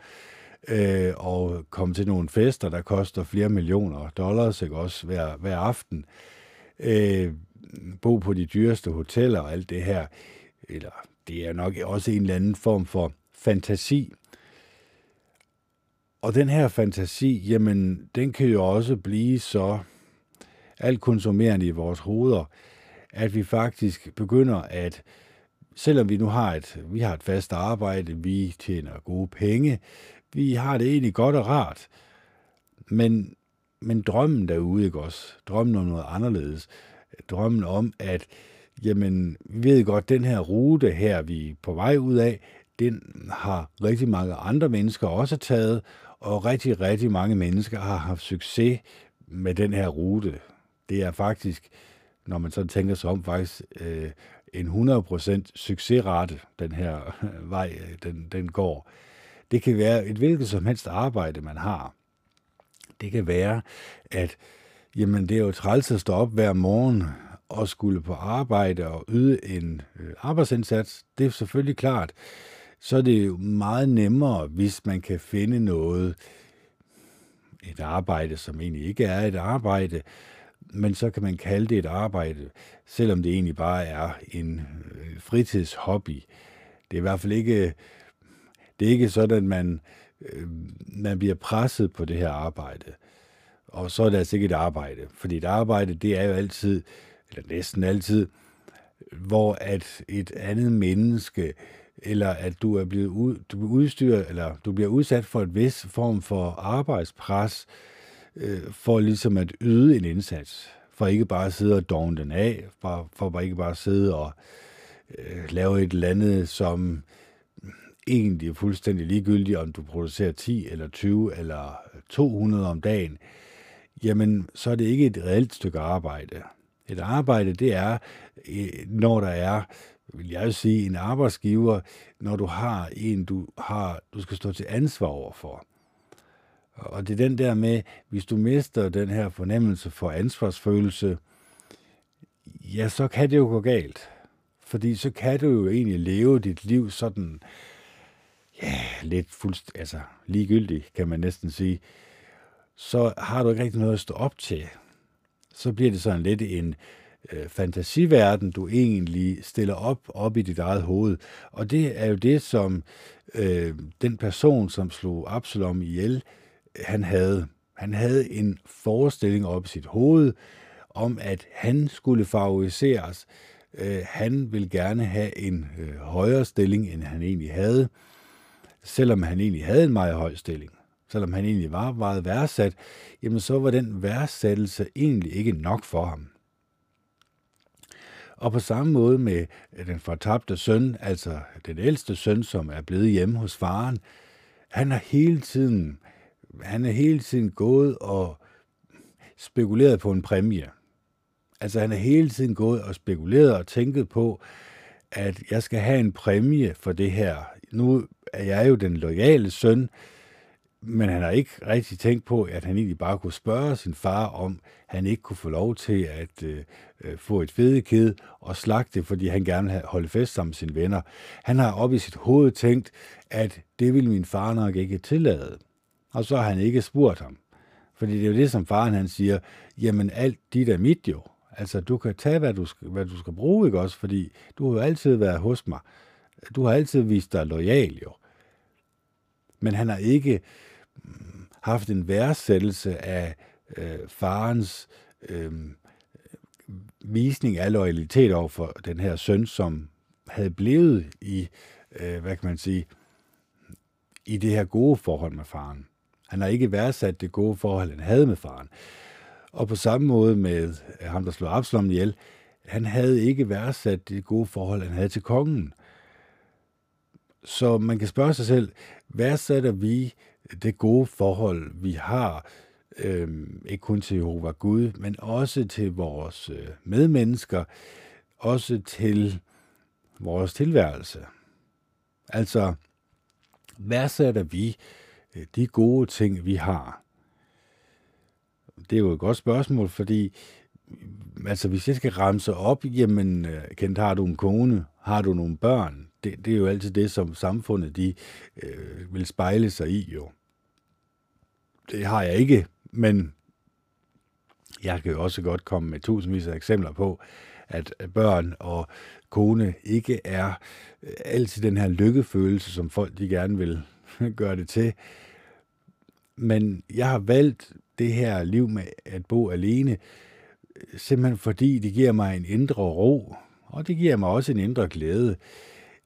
øh, og komme til nogle fester, der koster flere millioner dollars, ikke også, hver, hver aften. Øh, bo på de dyreste hoteller og alt det her. Eller det er nok også en eller anden form for fantasi. Og den her fantasi, jamen, den kan jo også blive så alt konsumerende i vores hoveder, at vi faktisk begynder at selvom vi nu har et, vi har et fast arbejde, vi tjener gode penge, vi har det egentlig godt og rart, men, men drømmen derude, ikke også? Drømmen om noget anderledes. Drømmen om, at jamen, vi ved godt, den her rute her, vi er på vej ud af, den har rigtig mange andre mennesker også taget, og rigtig, rigtig mange mennesker har haft succes med den her rute. Det er faktisk, når man så tænker sig om, faktisk øh, en 100% succesrate, den her øh, vej, øh, den, den går. Det kan være et hvilket som helst arbejde, man har. Det kan være, at jamen, det er jo træls at stå op hver morgen og skulle på arbejde og yde en øh, arbejdsindsats. Det er selvfølgelig klart. Så er det jo meget nemmere, hvis man kan finde noget, et arbejde, som egentlig ikke er et arbejde, men så kan man kalde det et arbejde, selvom det egentlig bare er en øh, fritidshobby. Det er i hvert fald ikke, det er ikke sådan, at man, øh, man bliver presset på det her arbejde. Og så er det altså ikke et arbejde, fordi et arbejde, det er jo altid, eller næsten altid, hvor at et andet menneske, eller at du er blevet ud, du bliver udstyret, eller du bliver udsat for et vis form for arbejdspres, øh, Øh, for ligesom at yde en indsats. For ikke bare at sidde og dogne den af, for, for bare ikke bare at sidde og øh, lave et eller andet, som egentlig er fuldstændig ligegyldigt, om du producerer 10 eller 20 eller 200 om dagen, jamen så er det ikke et reelt stykke arbejde. Et arbejde, det er, øh, når der er, vil jeg sige, en arbejdsgiver, når du har en, du, har, du skal stå til ansvar overfor. Og det er den der med, hvis du mister den her fornemmelse for ansvarsfølelse, ja, så kan det jo gå galt. Fordi så kan du jo egentlig leve dit liv sådan, ja, lidt fuldst, altså ligegyldigt, kan man næsten sige. Så har du ikke rigtig noget at stå op til. Så bliver det sådan lidt en øh, fantasiverden, du egentlig stiller op, op i dit eget hoved. Og det er jo det, som øh, den person, som slog Absalom ihjel, han havde. Han havde en forestilling op i sit hoved om, at han skulle favoriseres. Øh, han ville gerne have en øh, højere stilling, end han egentlig havde, selvom han egentlig havde en meget høj stilling. Selvom han egentlig var meget værdsat, jamen så var den værdsættelse egentlig ikke nok for ham. Og på samme måde med øh, den fortabte søn, altså den ældste søn, som er blevet hjemme hos faren, han har hele tiden han er hele tiden gået og spekuleret på en præmie. Altså han er hele tiden gået og spekuleret og tænket på, at jeg skal have en præmie for det her. Nu er jeg jo den loyale søn, men han har ikke rigtig tænkt på, at han egentlig bare kunne spørge sin far om, han ikke kunne få lov til at øh, øh få et fedekæde og slagte fordi han gerne vil holde fest sammen med sine venner. Han har op i sit hoved tænkt, at det vil min far nok ikke tillade og så har han ikke spurgt ham. Fordi det er jo det, som faren han siger, jamen alt dit er mit jo. Altså, du kan tage, hvad du skal, hvad du skal bruge, ikke også? Fordi du har jo altid været hos mig. Du har altid vist dig lojal, jo. Men han har ikke mm, haft en værdsættelse af øh, farens øh, visning af loyalitet over for den her søn, som havde blevet i, øh, hvad kan man sige, i det her gode forhold med faren. Han har ikke værdsat det gode forhold, han havde med faren. Og på samme måde med øh, ham, der slog Absalom ihjel, han havde ikke værdsat det gode forhold, han havde til kongen. Så man kan spørge sig selv, værdsætter vi det gode forhold, vi har, øh, ikke kun til Jehova Gud, men også til vores øh, medmennesker, også til vores tilværelse. Altså, værdsætter vi Øh, Øh, de gode ting, vi har? Det er jo et godt spørgsmål, fordi mm, altså, hvis jeg skal ramse op, jamen, øh, Kent, har du en kone? Har du nogle børn? Det, det er jo altid det, som samfundet de, øh, vil spejle sig i, jo. Det har jeg ikke, men jeg kan jo også godt komme med tusindvis af eksempler på, at øh, børn og kone ikke er altid den her lykkefølelse, som folk de gerne vil gøre det til. Men jeg har valgt det her liv med at bo alene, simpelthen fordi det giver mig en indre ro, Og det giver mig også en indre glæde.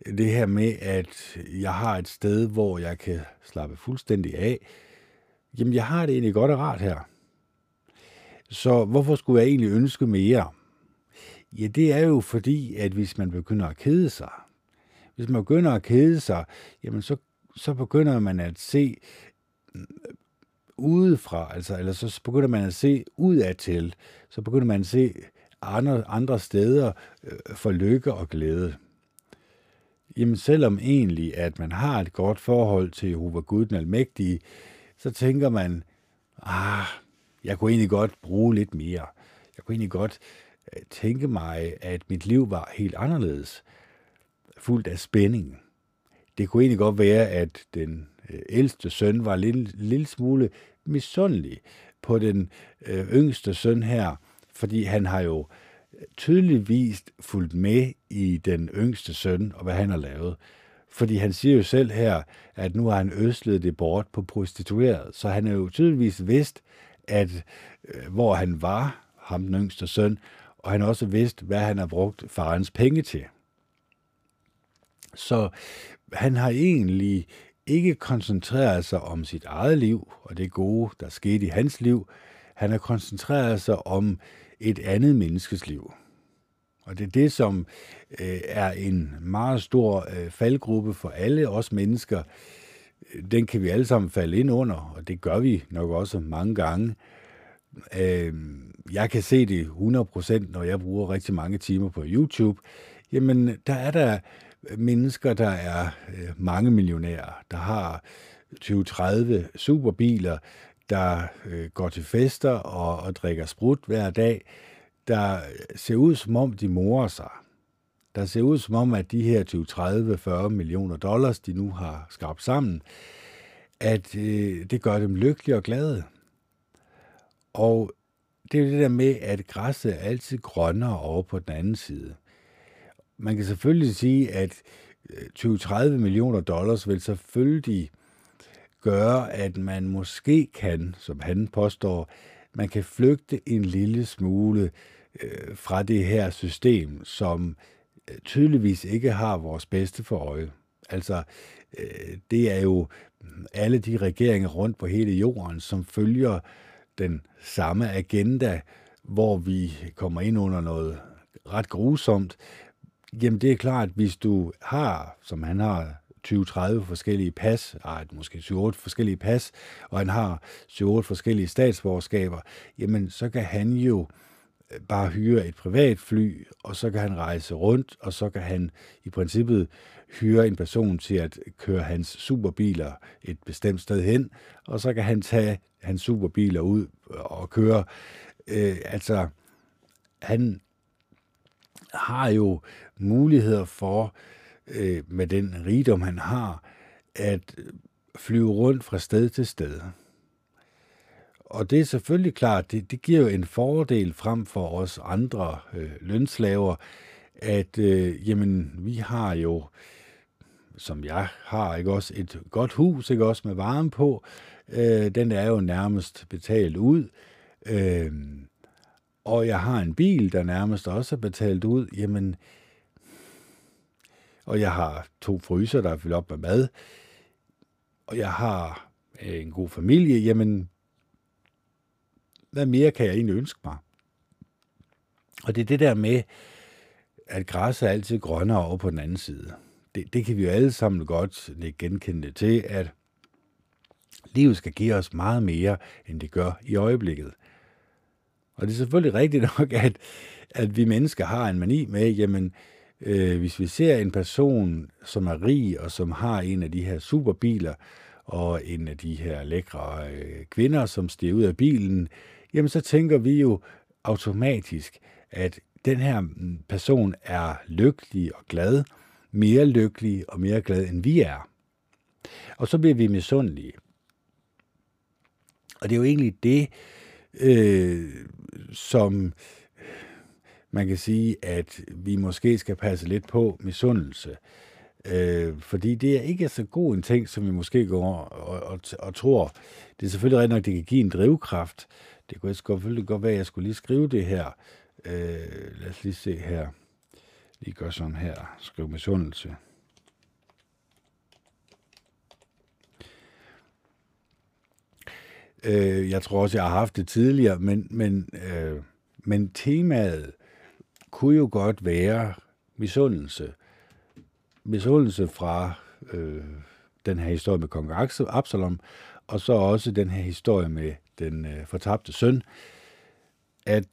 Det her med, at jeg har et sted, hvor jeg kan slappe fuldstændig af. Jamen, jeg har det egentlig godt og rart her. Så hvorfor skulle jeg egentlig ønske mere? Ja, det er jo fordi, at hvis man begynder at kede sig, hvis man begynder at kede sig, jamen så, så begynder man at se udefra, altså, eller så begynder man at se udad til, så begynder man at se andre, andre steder øh, for lykke og glæde. Jamen selvom egentlig, at man har et godt forhold til Jehova Gud den Almægtige, så tænker man, ah, jeg kunne egentlig godt bruge lidt mere. Jeg kunne egentlig godt øh, tænke mig, at mit liv var helt anderledes, fuldt af spænding. Det kunne egentlig godt være, at den øh, ældste søn var en lille, lille smule misundelig på den øh, yngste søn her, fordi han har jo øh, tydeligvis fulgt med i den yngste søn og hvad han har lavet. Fordi han siger jo selv her, at nu har han østlet det bort på prostitueret, så han er jo tydeligvis vidst, at øh, hvor han var, ham den yngste søn, og han har også vidst, hvad han har brugt farens penge til. Så han har egentlig ikke koncentreret sig om sit eget liv og det gode, der skete i hans liv. Han har koncentreret sig om et andet menneskes liv. Og det er det, som øh, er en meget stor øh, faldgruppe for alle os mennesker. Den kan vi alle sammen falde ind under, og det gør vi nok også mange gange. Øh, jeg kan se det 100%, når jeg bruger rigtig mange timer på YouTube. Jamen, der er der mennesker, der er øh, mange millionærer, der har 20-30 superbiler, der øh, går til fester og, og drikker sprut hver dag, der ser ud som om, de morer sig. Der ser ud som om, at de her 20, 30, 40 millioner dollars, de nu har skabt sammen, at øh, det gør dem lykkelige og glade. Og det er det der med, at græsset er altid grønnere over på den anden side. Man kan selvfølgelig sige, at øh, 20-30 millioner dollars vil selvfølgelig gøre, at man måske kan, som han påstår, man kan flygte en lille smule øh, fra det her system, som øh, tydeligvis ikke har vores bedste for øje. Altså, øh, det er jo mm, alle de regeringer rundt på hele jorden, som følger den samme agenda, hvor vi kommer ind under noget ret grusomt. Jamen, det er klart, at hvis du har, som han har, 20-30 forskellige pas, ej, måske 7-8 forskellige pas, og han har 7-8 forskellige statsborgerskaber, jamen så kan han jo øh, bare hyre et privat fly, og så kan han rejse rundt, og så kan han i princippet hyre en person til at køre hans superbiler et bestemt sted hen, og så kan han tage hans superbiler ud og køre. Øh, altså, han har jo muligheder for, øh, med den rigdom, han har, at flyve rundt fra sted til sted. Og det er selvfølgelig klart, det, det giver jo en fordel frem for os andre øh, lønslaver, at øh, jamen, vi har jo, som jeg har, ikke også et godt hus, ikke også med varme på. Øh, den er jo nærmest betalt ud. Øh, og jeg har en bil, der nærmest også er betalt ud. Jamen, og jeg har to fryser, der er fyldt op med mad, og jeg har øh, en god familie, jamen, hvad mere kan jeg egentlig ønske mig? Og det er det der med, at græsset er altid grønnere over på den anden side. Det, det kan vi jo alle sammen godt genkende til, at livet skal give os meget mere, end det gør i øjeblikket. Og det er selvfølgelig rigtigt nok, at, at vi mennesker har en mani med, jamen, øh, hvis vi ser en person, som er rig og som har en af de her superbiler, og en af de her lækre øh, kvinder, som stiger ud af bilen, jamen så tænker vi jo automatisk, at den her mm, person er lykkelig og glad, mere lykkelig og mere glad, end vi er. Og så bliver vi misundelige. Og det er jo egentlig det, øh, som man kan sige, at vi måske skal passe lidt på misundelse. Øh, fordi det er ikke så god en ting, som vi måske går og, og, og tror. Det er selvfølgelig rigtigt nok, at det kan give en drivkraft. Det kunne selvfølgelig godt være, at jeg skulle lige skrive det her. Øh, lad os lige se her. lige gør sådan her. Skriv misundelse. Øh, jeg tror også, jeg har haft det tidligere, men, men, øh, men temaet kunne jo godt være misundelse. Misundelse fra øh, den her historie med kong Absalom, og så også den her historie med den øh, fortabte søn, at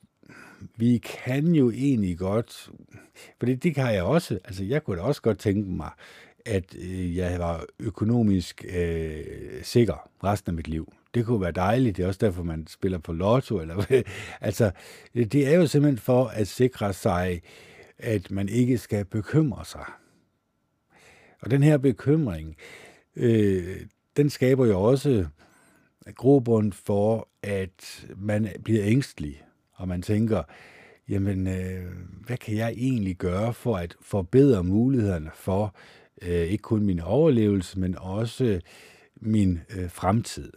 vi kan jo egentlig godt, for det, det kan jeg også, altså jeg kunne da også godt tænke mig, at øh, jeg var økonomisk øh, sikker resten af mit liv. Det kunne være dejligt. Det er også derfor, man spiller på lotto. Eller, altså, det er jo simpelthen for at sikre sig, at man ikke skal bekymre sig. Og den her bekymring, øh, den skaber jo også grobund for, at man bliver ængstelig, og man tænker, jamen, øh, hvad kan jeg egentlig gøre for at forbedre mulighederne for øh, ikke kun min overlevelse, men også øh, min øh, fremtid.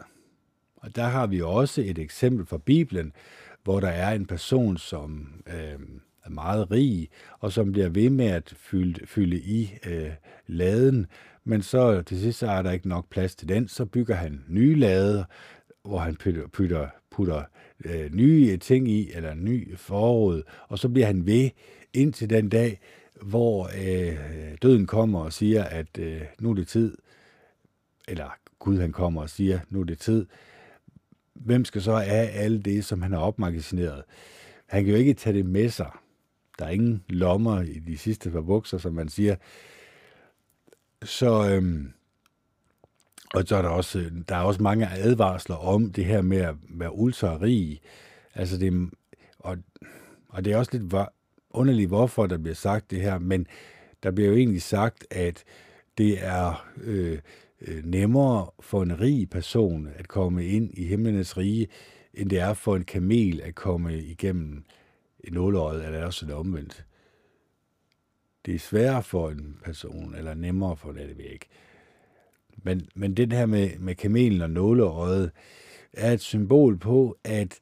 Og der har vi også et eksempel fra Bibelen, hvor der er en person, som øh, er meget rig, og som bliver ved med at fylde, fylde i øh, laden, men så til sidst så er der ikke nok plads til den, så bygger han nye lader, hvor han putter, putter, putter øh, nye ting i, eller ny forråd, og så bliver han ved indtil den dag, hvor øh, døden kommer og siger, at øh, nu er det tid, eller Gud han kommer og siger, nu er det tid, hvem skal så have alt det, som han har opmagasineret? Han kan jo ikke tage det med sig. Der er ingen lommer i de sidste par bukser, som man siger. Så, øhm, og så er der også, der er også mange advarsler om det her med at være ultra-rig. Altså det, og, og det er også lidt underligt, hvorfor der bliver sagt det her, men der bliver jo egentlig sagt, at det er øh, øh, nemmere for en rig person at komme ind i himlenes rige, end det er for en kamel at komme igennem en nåleøje, eller også det omvendt. Det er sværere for en person, eller nemmere for det, det ved ikke. Men, men det her med, med kamelen og nåleøjet er et symbol på, at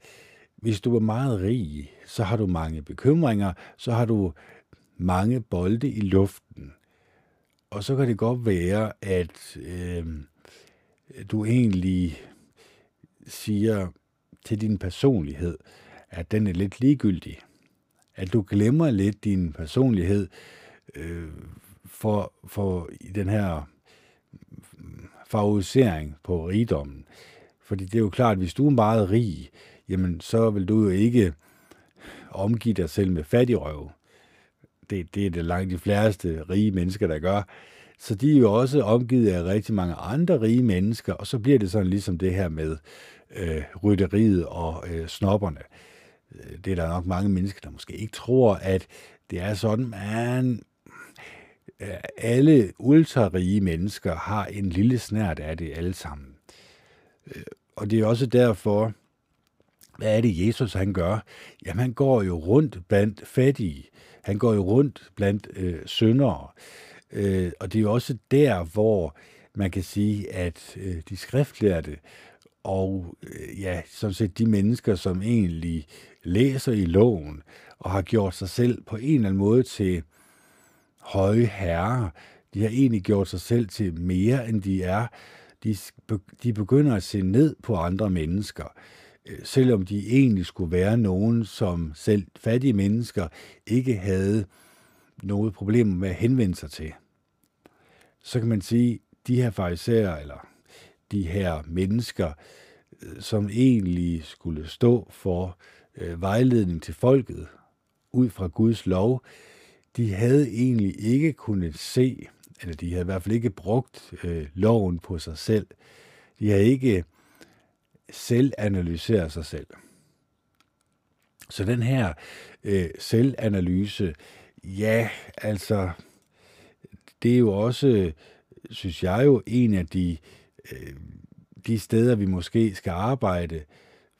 hvis du er meget rig, så har du mange bekymringer, så har du mange bolde i luften. Og så kan det godt være, at øh, du egentlig siger til din personlighed, at den er lidt ligegyldig. At du glemmer lidt din personlighed øh, for, for i den her favorisering på rigdommen. Fordi det er jo klart, at hvis du er meget rig, jamen så vil du jo ikke omgive dig selv med fattigrøve. Det, det er det langt de fleste rige mennesker, der gør. Så de er jo også omgivet af rigtig mange andre rige mennesker, og så bliver det sådan ligesom det her med øh, rytteriet og øh, snopperne. Øh, det er der nok mange mennesker, der måske ikke tror, at det er sådan, man øh, alle ultrarige mennesker har en lille snært af det alle sammen. Øh, og det er også derfor, hvad er det, Jesus han gør? Jamen, han går jo rundt blandt fattige. Han går jo rundt blandt øh, syndere. Øh, og det er jo også der, hvor man kan sige, at øh, de skriftlærte og øh, ja, sådan set de mennesker, som egentlig læser i loven og har gjort sig selv på en eller anden måde til høje herrer, de har egentlig gjort sig selv til mere, end de er. De, de begynder at se ned på andre mennesker. Øh, selvom de egentlig skulle være nogen, som selv fattige mennesker ikke havde noget problem med at henvende sig til. Så kan man sige, de her fariserer, eller de her mennesker, øh, som egentlig skulle stå for øh, vejledning til folket ud fra Guds lov, de havde egentlig ikke kunnet se, eller de havde i hvert fald ikke brugt øh, loven på sig selv. De havde ikke selvanalyserer sig selv. Så den her øh, selvanalyse, ja, altså, det er jo også, synes jeg jo, en af de, øh, de steder, vi måske skal arbejde,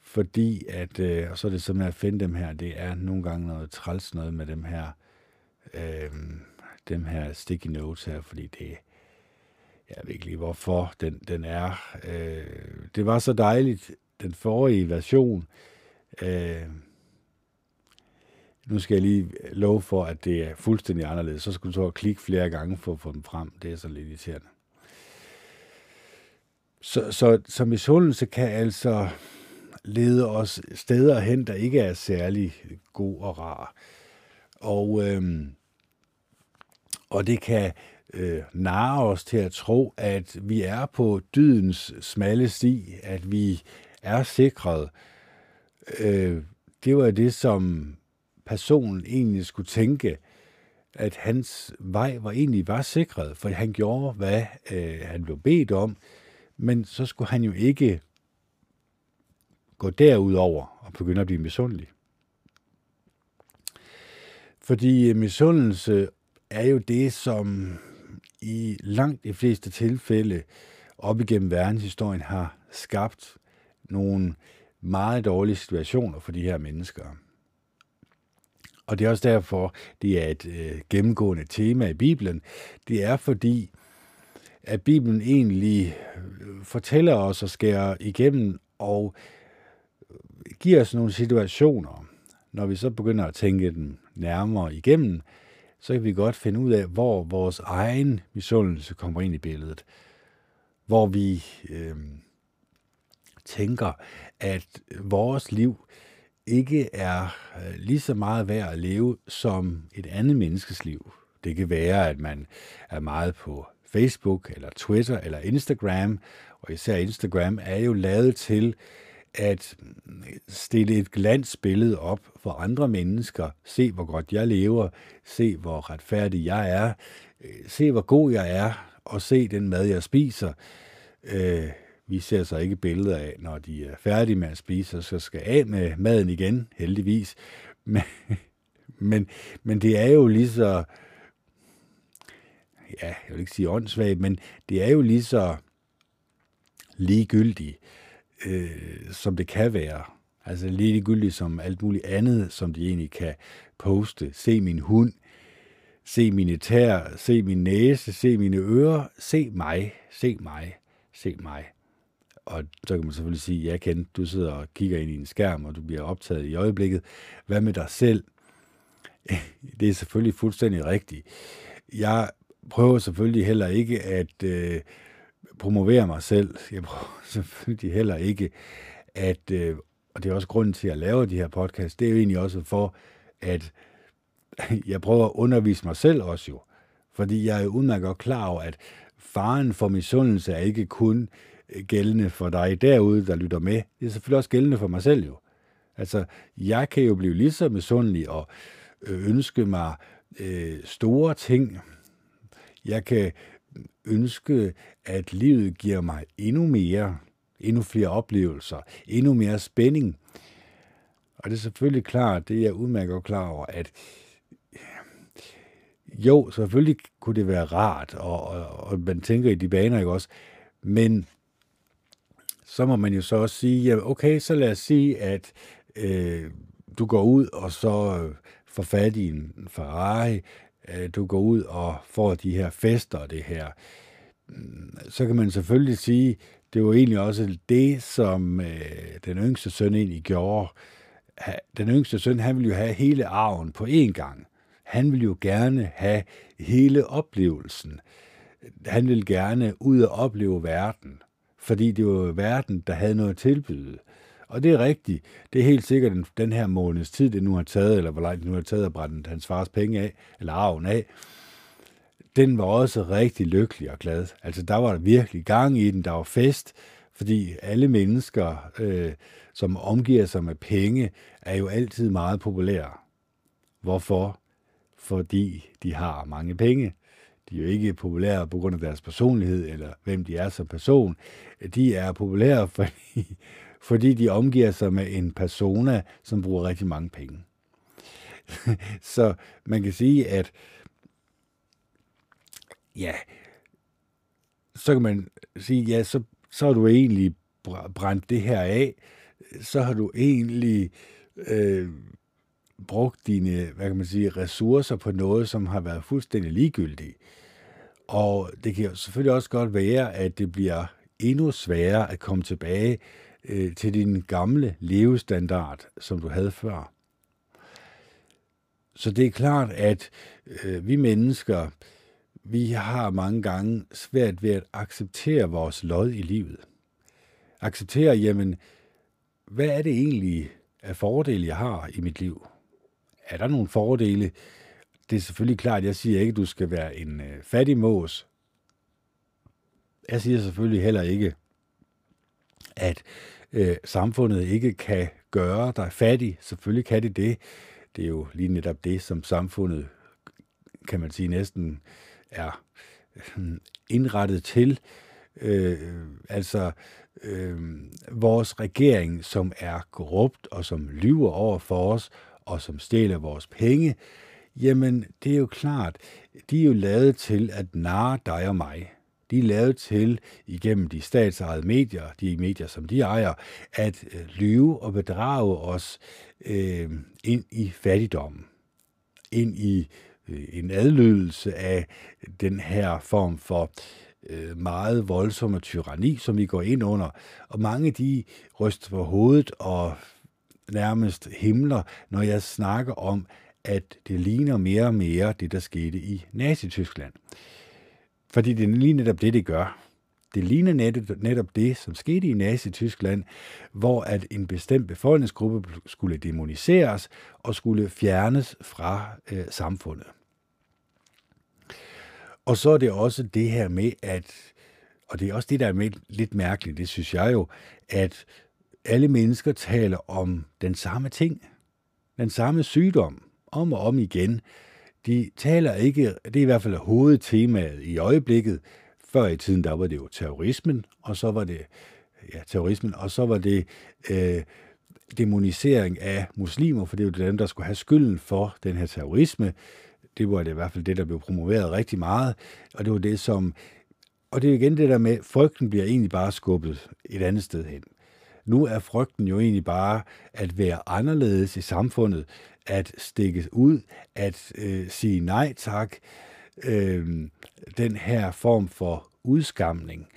fordi at, øh, og så er det sådan at finde dem her, det er nogle gange noget træls noget med dem her, øh, dem her sticky notes her, fordi det, jeg ved ikke lige, hvorfor den, den er. Øh, det var så dejligt, den forrige version. Øh, nu skal jeg lige love for, at det er fuldstændig anderledes. Så skulle du så klikke flere gange for at få den frem. Det er så lidt irriterende. Så, så, så misundelse kan altså lede os steder hen, der ikke er særlig god og rar. Og, øhm, og det kan øh, narre os til at tro, at vi er på dydens smalle sti, at vi er sikret. Øh, det var det, som personen egentlig skulle tænke, at hans vej var egentlig var sikret, for han gjorde, hvad øh, han blev bedt om, men så skulle han jo ikke gå derudover og begynde at blive misundelig. Fordi misundelse er jo det, som i langt de fleste tilfælde op igennem verdenshistorien har skabt nogle meget dårlige situationer for de her mennesker. Og det er også derfor, det er et øh, gennemgående tema i Bibelen. Det er fordi, at Bibelen egentlig øh, fortæller os og skærer igennem og giver os nogle situationer. Når vi så begynder at tænke den nærmere igennem, så kan vi godt finde ud af, hvor vores egen misundelse kommer ind i billedet. Hvor vi øh, tænker, at vores liv ikke er øh, lige så meget værd at leve som et andet menneskes liv. Det kan være, at man er meget på Facebook eller Twitter eller Instagram, og især Instagram er jo lavet til at stille et glansbillede op for andre mennesker. Se, hvor godt jeg lever. Se, hvor retfærdig jeg er. Øh, se, hvor god jeg er. Og se den mad, jeg spiser. Øh, vi ser så ikke billeder af, når de er færdige med at spise, så skal af med maden igen, heldigvis. Men, men, men det er jo lige så, ja, jeg vil ikke sige åndssvagt, men det er jo lige så ligegyldigt, øh, øh, som det kan være. Altså ligegyldigt som alt muligt andet, som de egentlig kan poste. Se min hund, se mine tær, se min næse, se mine ører, se mig, se mig, se mig. Og så kan man selvfølgelig sige, ja Ken, du sidder og kigger ind i en skærm, og du bliver optaget i øjeblikket. Hvad med dig selv? Det er selvfølgelig fuldstændig rigtigt. Jeg prøver selvfølgelig heller ikke at øh, promovere mig selv. Jeg prøver selvfølgelig heller ikke at, øh, og det er også grunden til at lave de her podcast, det er jo egentlig også for, at jeg prøver at undervise mig selv også jo. Fordi jeg er udmærket godt klar over, at faren for misundelse er ikke kun øh, gældende for dig derude, der lytter med. Det er selvfølgelig også gældende for mig selv jo. Altså, jeg kan jo blive lige så misundelig og øh, ønske mig øh, store ting. Jeg kan ønske, at livet giver mig endnu mere, endnu flere oplevelser, endnu mere spænding. Og det er selvfølgelig klart, det er jeg udmærket klar over, at jo, selvfølgelig kunne det være rart, og, og, og man tænker i de baner, ikke også? Men så må man jo så også sige, ja, okay, så lad os sige, at øh, du går ud og så øh, får fat i en Ferrari, Øh, du går ud og får de her fester og det her. Mm, så kan man selvfølgelig sige, det var egentlig også det, som øh, den yngste søn egentlig gjorde. Den yngste søn, han ville jo have hele arven på én gang. Han ville jo gerne have hele oplevelsen. Han ville gerne ud og opleve verden fordi det var verden, der havde noget at tilbyde. Og det er rigtigt. Det er helt sikkert den, den her måneds tid, det nu har taget, eller hvor langt det nu har taget at brænde hans fars penge af, eller arven af, den var også rigtig lykkelig og glad. Altså der var der virkelig gang i den, der var fest, fordi alle mennesker, øh, som omgiver sig med penge, er jo altid meget populære. Hvorfor? Fordi de har mange penge. De er jo ikke populære på grund af deres personlighed, eller hvem de er som person. De er populære, fordi, fordi de omgiver sig med en persona, som bruger rigtig mange penge. Så man kan sige, at ja, så kan man sige, ja, så, så har du egentlig brændt det her af, så har du egentlig øh, brugt dine, hvad kan man sige, ressourcer på noget, som har været fuldstændig ligegyldigt. Og det kan selvfølgelig også godt være, at det bliver endnu sværere at komme tilbage øh, til din gamle levestandard, som du havde før. Så det er klart, at øh, vi mennesker, vi har mange gange svært ved at acceptere vores lod i livet. Acceptere, jamen, hvad er det egentlig af fordele, jeg har i mit liv? Er der nogle fordele? Det er selvfølgelig klart, jeg siger ikke, at du skal være en øh, fattig mås. Jeg siger selvfølgelig heller ikke, at øh, samfundet ikke kan gøre dig fattig. Selvfølgelig kan det det. Det er jo lige netop det, som samfundet, kan man sige, næsten er hmm, indrettet til. Øh, altså øh, vores regering, som er korrupt og som lyver over for os og som stjæler vores penge, jamen det er jo klart, de er jo lavet til at narre dig og mig de er lavet til igennem de statsejede medier, de medier, som de ejer, at øh, lyve og bedrage os øh, ind i fattigdommen, ind i øh, en adlydelse af den her form for øh, meget voldsomme tyranni, som vi går ind under. Og mange de ryster på hovedet og nærmest himler, når jeg snakker om, at det ligner mere og mere det, der skete i Nazi-Tyskland. Fordi det er lige netop det, det gør. Det ligner netop, netop det, som skete i Nazi-Tyskland, hvor at en bestemt befolkningsgruppe skulle demoniseres og skulle fjernes fra øh, samfundet. Og så er det også det her med, at, og det er også det, der er med, lidt mærkeligt, det synes jeg jo, at alle mennesker taler om den samme ting, den samme sygdom, om og om igen de taler ikke, det er i hvert fald hovedtemaet i øjeblikket. Før i tiden, der var det jo terrorismen, og så var det, ja, terrorismen, og så var det øh, demonisering af muslimer, for det er jo dem, der skulle have skylden for den her terrorisme. Det var det i hvert fald det, der blev promoveret rigtig meget, og det var det, som... Og det er igen det der med, frygten bliver egentlig bare skubbet et andet sted hen. Nu er frygten jo egentlig bare at være anderledes i samfundet, at stikke ud, at øh, sige nej tak, øh, den her form for udskamning,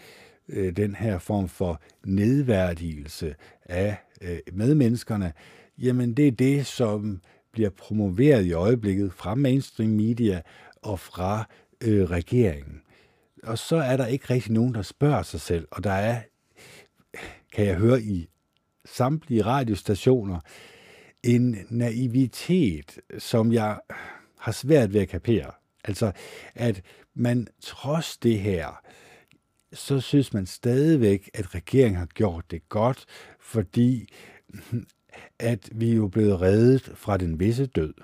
øh, den her form for nedværdigelse af øh, medmenneskerne, jamen det er det, som bliver promoveret i øjeblikket fra mainstream media og fra øh, regeringen. Og så er der ikke rigtig nogen, der spørger sig selv, og der er, kan jeg høre i samtlige radiostationer, en naivitet, som jeg har svært ved at kapere. Altså, at man trods det her, så synes man stadigvæk, at regeringen har gjort det godt, fordi at vi er jo blevet reddet fra den visse død.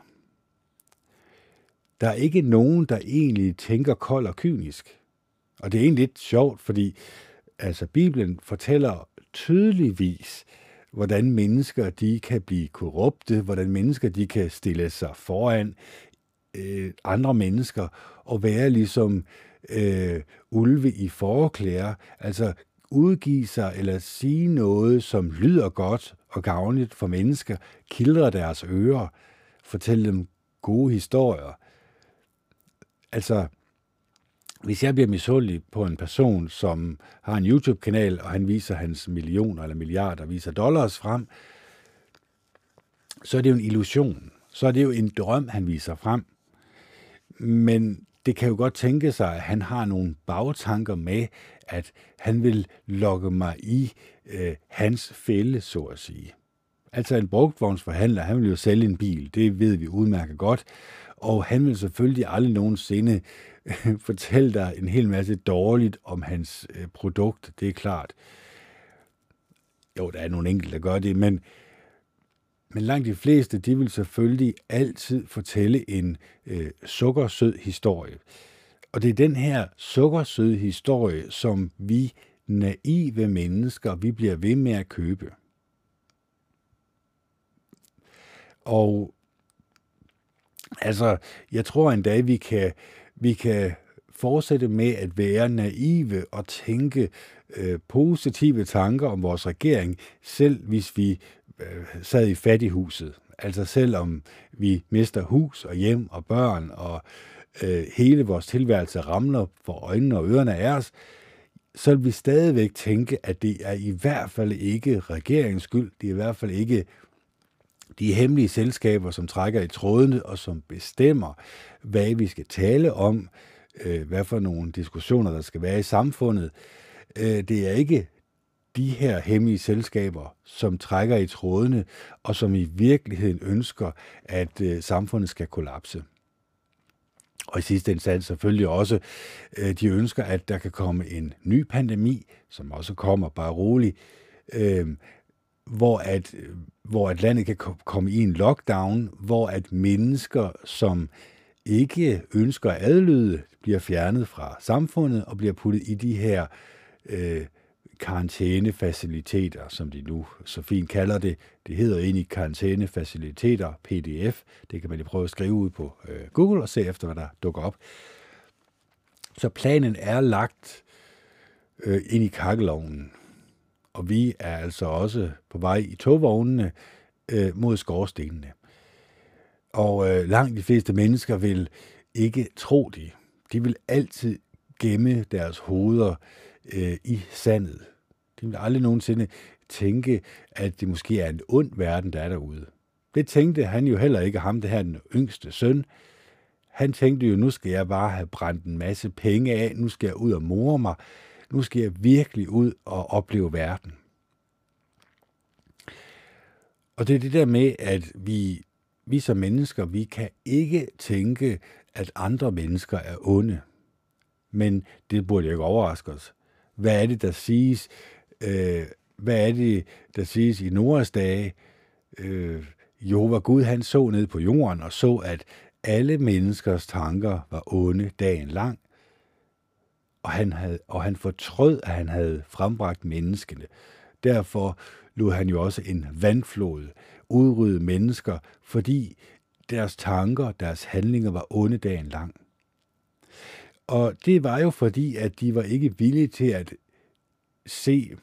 Der er ikke nogen, der egentlig tænker kold og kynisk. Og det er egentlig lidt sjovt, fordi altså Bibelen fortæller tydeligvis, hvordan mennesker de kan blive korrupte, hvordan mennesker de kan stille sig foran øh, andre mennesker og være ligesom øh, ulve i forklæder, altså udgive sig eller sige noget, som lyder godt og gavnligt for mennesker, kildre deres ører, fortælle dem gode historier. Altså, hvis jeg bliver misundelig på en person, som har en YouTube-kanal, og han viser hans millioner eller milliarder, viser dollars frem, så er det jo en illusion. Så er det jo en drøm, han viser frem. Men det kan jo godt tænke sig, at han har nogle bagtanker med, at han vil lokke mig i øh, hans fælde, så at sige. Altså en brugtvognsforhandler, han vil jo sælge en bil, det ved vi udmærket godt, og han vil selvfølgelig aldrig nogensinde fortælle dig en hel masse dårligt om hans øh, produkt, det er klart. Jo, der er nogle enkelte, der gør det, men, men langt de fleste, de vil selvfølgelig altid fortælle en øh, sukkersød historie. Og det er den her sukkersøde historie, som vi naive mennesker, vi bliver ved med at købe. Og altså, jeg tror en dag, vi kan vi kan fortsætte med at være naive og tænke øh, positive tanker om vores regering, selv hvis vi øh, sad i fattighuset. Altså selvom vi mister hus og hjem og børn, og øh, hele vores tilværelse ramler for øjnene og ørerne af os, så vil vi stadigvæk tænke, at det er i hvert fald ikke regeringens skyld, det er i hvert fald ikke de hemmelige selskaber, som trækker i trådene og som bestemmer, hvad vi skal tale om, øh, hvad for nogle diskussioner, der skal være i samfundet. Øh, det er ikke de her hemmelige selskaber, som trækker i trådene, og som i virkeligheden ønsker, at øh, samfundet skal kollapse. Og i sidste instans selvfølgelig også, øh, de ønsker, at der kan komme en ny pandemi, som også kommer bare roligt, øh, hvor, at, øh, hvor at landet kan komme i en lockdown, hvor at mennesker, som ikke ønsker at adlyde, bliver fjernet fra samfundet og bliver puttet i de her øh, karantænefaciliteter, som de nu så fint kalder det. Det hedder egentlig karantænefaciliteter, PDF. Det kan man lige prøve at skrive ud på øh, Google og se efter, hvad der dukker op. Så planen er lagt øh, ind i kakkelovnen. Og vi er altså også på vej i togvognene øh, mod skorstenene. Og øh, langt de fleste mennesker vil ikke tro det. De vil altid gemme deres hoveder øh, i sandet. De vil aldrig nogensinde tænke, at det måske er en ond verden, der er derude. Det tænkte han jo heller ikke, ham det her den yngste søn. Han tænkte jo, nu skal jeg bare have brændt en masse penge af, nu skal jeg ud og more mig, nu skal jeg virkelig ud og opleve verden. Og det er det der med, at vi, vi som mennesker, vi kan ikke tænke, at andre mennesker er onde. Men det burde ikke overraske os. Hvad er det, der siges? Øh, hvad er det, der siges i Noras dage? Øh, Jehova Gud, han så ned på jorden og så, at alle menneskers tanker var onde dagen lang. Og han, havde, og han fortrød, at han havde frembragt menneskene. Derfor lod han jo også en vandflod udrydde mennesker, fordi deres tanker, deres handlinger var onde dagen lang. Og det var jo fordi, at de var ikke villige til at se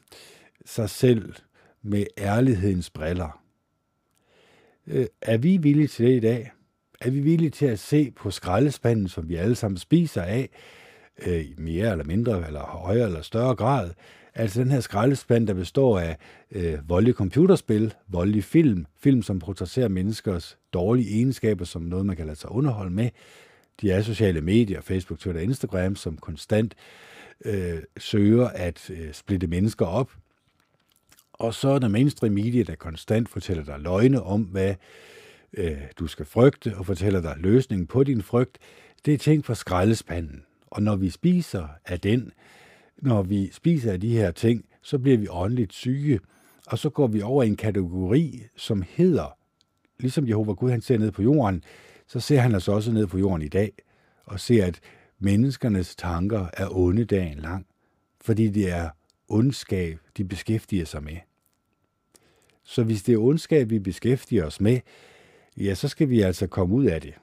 sig selv med ærlighedens briller. Øh, er vi villige til det i dag? Er vi villige til at se på skraldespanden, som vi alle sammen spiser af, øh, mere eller mindre, eller højere eller større grad? Altså den her skraldespand, der består af øh, voldelige computerspil, voldelige film, film, som protesterer menneskers dårlige egenskaber, som noget, man kan lade sig underholde med, de er sociale medier, Facebook, Twitter, Instagram, som konstant øh, søger at øh, splitte mennesker op. Og så er der mainstream media, der konstant fortæller dig løgne om, hvad øh, du skal frygte, og fortæller dig løsningen på din frygt. Det er ting fra skraldespanden. Og når vi spiser af den, når vi spiser af de her ting, så bliver vi åndeligt syge, og så går vi over i en kategori, som hedder, ligesom Jehova Gud han ser ned på jorden, så ser han os også ned på jorden i dag, og ser, at menneskernes tanker er onde dagen lang, fordi det er ondskab, de beskæftiger sig med. Så hvis det er ondskab, vi beskæftiger os med, ja, så skal vi altså komme ud af det.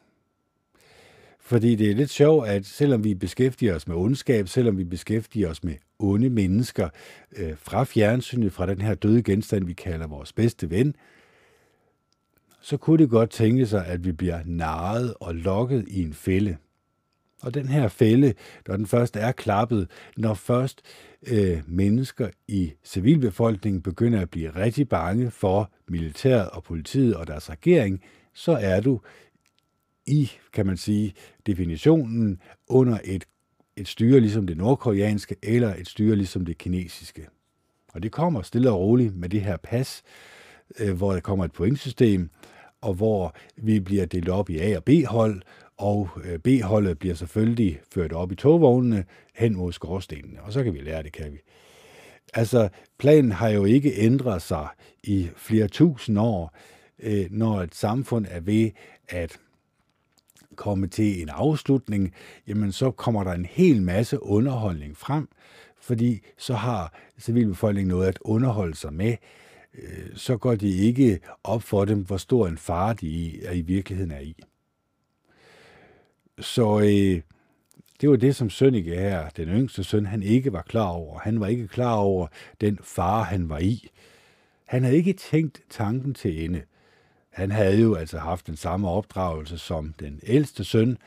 Fordi det er lidt sjovt, at selvom vi beskæftiger os med ondskab, selvom vi beskæftiger os med onde mennesker øh, fra fjernsynet, fra den her døde genstand, vi kalder vores bedste ven, så kunne det godt tænke sig, at vi bliver narret og lokket i en fælde. Og den her fælde, når den først er klappet, når først øh, mennesker i civilbefolkningen begynder at blive rigtig bange for militæret og politiet og deres regering, så er du i, kan man sige, definitionen under et, et styre ligesom det nordkoreanske eller et styre ligesom det kinesiske. Og det kommer stille og roligt med det her pas, øh, hvor der kommer et pointsystem, og hvor vi bliver delt op i A- og B-hold, og øh, B-holdet bliver selvfølgelig ført op i togvognene hen mod skorstenene, og så kan vi lære det, kan vi. Altså, planen har jo ikke ændret sig i flere tusind år, øh, når et samfund er ved at komme til en afslutning, jamen så kommer der en hel masse underholdning frem, fordi så har civilbefolkningen noget at underholde sig med, øh, så går de ikke op for dem, hvor stor en fare de i, i virkeligheden er i. Så øh, det var det, som Sønneke her, den yngste søn, han ikke var klar over. Han var ikke klar over den fare, han var i. Han havde ikke tænkt tanken til ende. Han havde jo altså haft den samme opdragelse som den ældste søn,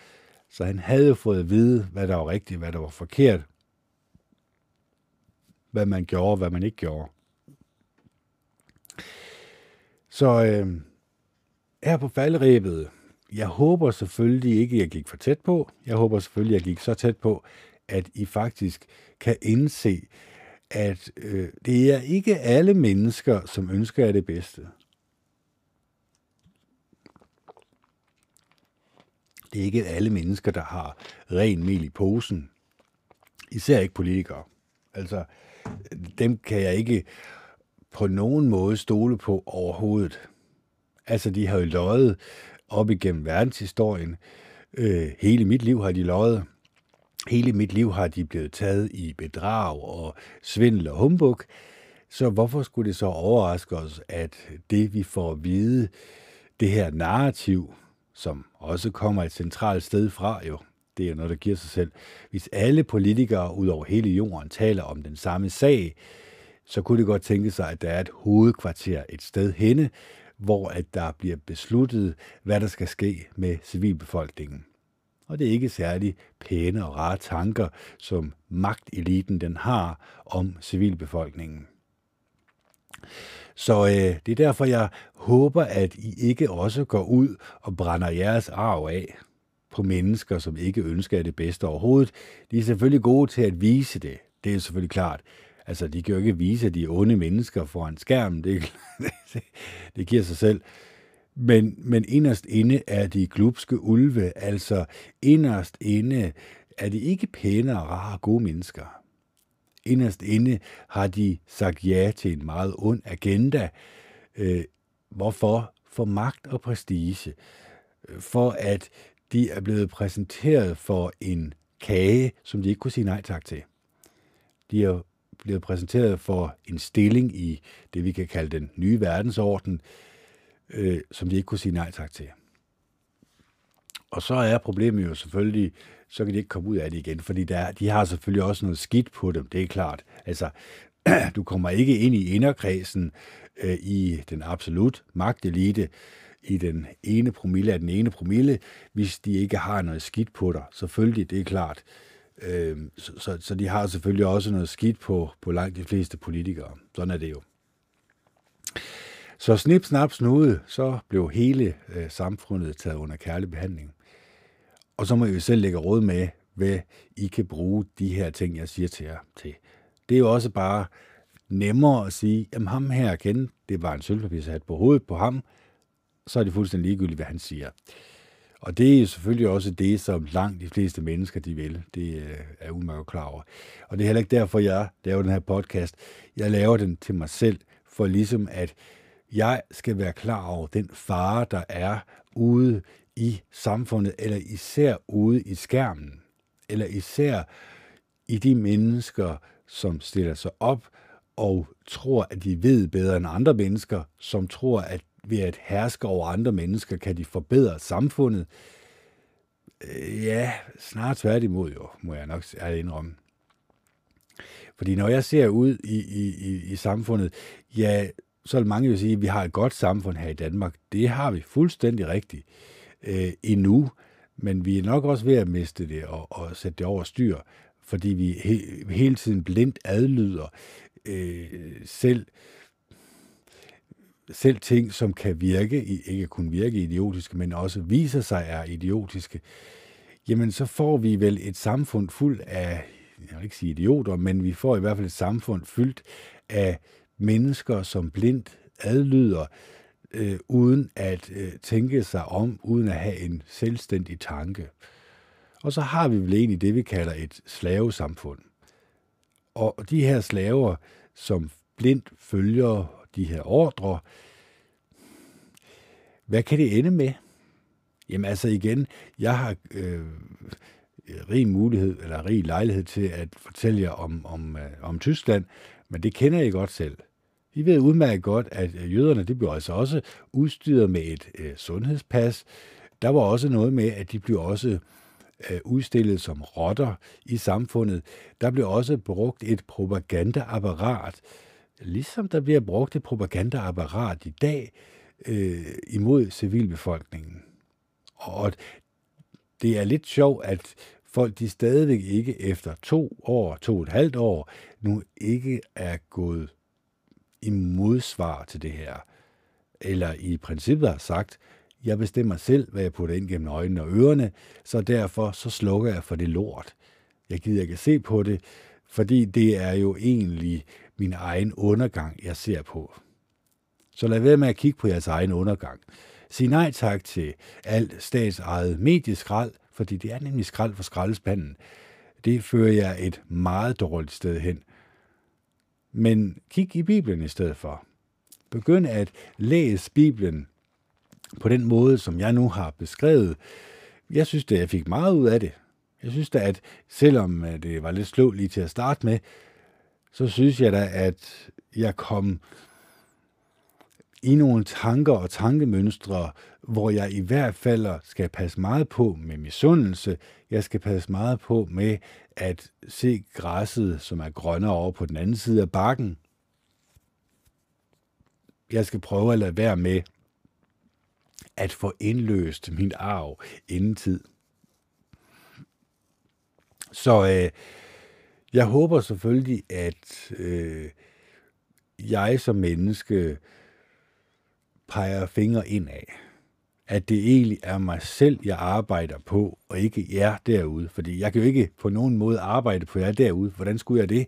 så han havde fået at vide, hvad der var rigtigt, hvad der var forkert, hvad man gjorde, hvad man ikke gjorde. Så øh, her på falderæbet, jeg håber selvfølgelig ikke, at jeg gik for tæt på. Jeg håber selvfølgelig, at jeg gik så tæt på, at I faktisk kan indse, at øh, det er ikke alle mennesker, som ønsker jer det bedste. Det er ikke alle mennesker, der har ren mel i posen. Især ikke politikere. Altså, dem kan jeg ikke på nogen måde stole på overhovedet. Altså, de har jo løjet op igennem verdenshistorien. Øh, hele mit liv har de løjet. Hele mit liv har de blevet taget i bedrag og svindel og humbug. Så hvorfor skulle det så overraske os, at det vi får at vide, det her narrativ, som også kommer et centralt sted fra jo, det er noget, der giver sig selv. Hvis alle politikere ud over hele jorden taler om den samme sag, så kunne det godt tænke sig, at der er et hovedkvarter et sted henne, hvor at der bliver besluttet, hvad der skal ske med civilbefolkningen. Og det er ikke særlig pæne og rare tanker, som magteliten den har om civilbefolkningen. Så øh, det er derfor, jeg håber, at I ikke også går ud og brænder jeres arv af på mennesker, som ikke ønsker det bedste overhovedet. De er selvfølgelig gode til at vise det. Det er selvfølgelig klart. Altså, de kan jo ikke vise, at de er onde mennesker foran skærmen. Det, det giver sig selv. Men, men inderst inde er de glupske ulve, altså inderst inde er de ikke pæne og rare gode mennesker. Inderst inde har de sagt ja til en meget ond agenda. Øh, hvorfor? For magt og prestige. For at de er blevet præsenteret for en kage, som de ikke kunne sige nej tak til. De er blevet præsenteret for en stilling i det, vi kan kalde den nye verdensorden, øh, som de ikke kunne sige nej tak til. Og så er problemet jo selvfølgelig, så kan de ikke komme ud af det igen, fordi der, de har selvfølgelig også noget skidt på dem, det er klart. Altså, du kommer ikke ind i inderkredsen øh, i den absolut magtelite, i den ene promille af den ene promille, hvis de ikke har noget skidt på dig. Selvfølgelig, det er klart. Øh, så, så, så de har selvfølgelig også noget skidt på, på langt de fleste politikere. Sådan er det jo. Så snip, snap, snude, så blev hele øh, samfundet taget under kærlig behandling. Og så må I jo selv lægge råd med, hvad I kan bruge de her ting, jeg siger til jer til. Det er jo også bare nemmere at sige, jamen ham her igen, det var en sølvpapirshat på hovedet på ham, så er det fuldstændig ligegyldigt, hvad han siger. Og det er jo selvfølgelig også det, som langt de fleste mennesker, de vil. Det øh, er udmærket klar over. Og det er heller ikke derfor, jeg laver den her podcast. Jeg laver den til mig selv, for ligesom at jeg skal være klar over den fare, der er ude i samfundet, eller især ude i skærmen, eller især i de mennesker, som stiller sig op og tror, at de ved bedre end andre mennesker, som tror, at ved at herske over andre mennesker, kan de forbedre samfundet. Øh, ja, snart tværtimod jo, må jeg nok indrømme. Fordi når jeg ser ud i, i, i, i samfundet, ja, så vil mange jo sige, at vi har et godt samfund her i Danmark. Det har vi fuldstændig rigtigt øh, endnu, men vi er nok også ved at miste det og, og sætte det over styr, fordi vi he, hele tiden blindt adlyder øh, selv selv ting, som kan virke, ikke kun virke idiotiske, men også viser sig er idiotiske, jamen så får vi vel et samfund fuld af, jeg vil ikke sige idioter, men vi får i hvert fald et samfund fyldt af mennesker, som blindt adlyder, øh, uden at øh, tænke sig om, uden at have en selvstændig tanke. Og så har vi vel egentlig det, vi kalder et slavesamfund. Og de her slaver, som blindt følger de her ordre, hvad kan det ende med? Jamen altså igen, jeg har øh, rig mulighed, eller rig lejlighed til at fortælle jer om, om, øh, om Tyskland, men det kender I godt selv. I ved udmærket godt, at øh, jøderne de blev altså også udstyret med et øh, sundhedspas. Der var også noget med, at de blev også øh, udstillet som rotter i samfundet. Der blev også brugt et propagandaapparat, ligesom der bliver brugt et propagandaapparat i dag øh, imod civilbefolkningen. Og det er lidt sjovt, at folk de stadigvæk ikke efter to år, to og et halvt år, nu ikke er gået i modsvar til det her. Eller i princippet har sagt, Jeg bestemmer selv, hvad jeg putter ind gennem øjnene og ørerne, så derfor så slukker jeg for det lort. Jeg gider ikke se på det, fordi det er jo egentlig min egen undergang, jeg ser på. Så lad være med at kigge på jeres egen undergang. Sig nej tak til alt statsejet medieskrald, fordi det er nemlig skrald for skraldespanden. Det fører jeg et meget dårligt sted hen. Men kig i Bibelen i stedet for. Begynd at læse Bibelen på den måde, som jeg nu har beskrevet. Jeg synes, at jeg fik meget ud af det. Jeg synes da, at selvom øh, det var lidt slå lige til at starte med, så synes jeg da, at jeg kom i nogle tanker og tankemønstre, hvor jeg i hvert fald skal passe meget på med misundelse. Jeg skal passe meget på med at se græsset, som er grønnere over på den anden side af bakken. Jeg skal prøve at lade være med at få indløst min arv inden tid. Så øh, jeg håber selvfølgelig, at øh, jeg som menneske peger fingre ind af. At det egentlig er mig selv, jeg arbejder på, og ikke jer derude. Fordi jeg kan jo ikke på nogen måde arbejde på jer derude. Hvordan skulle jeg det?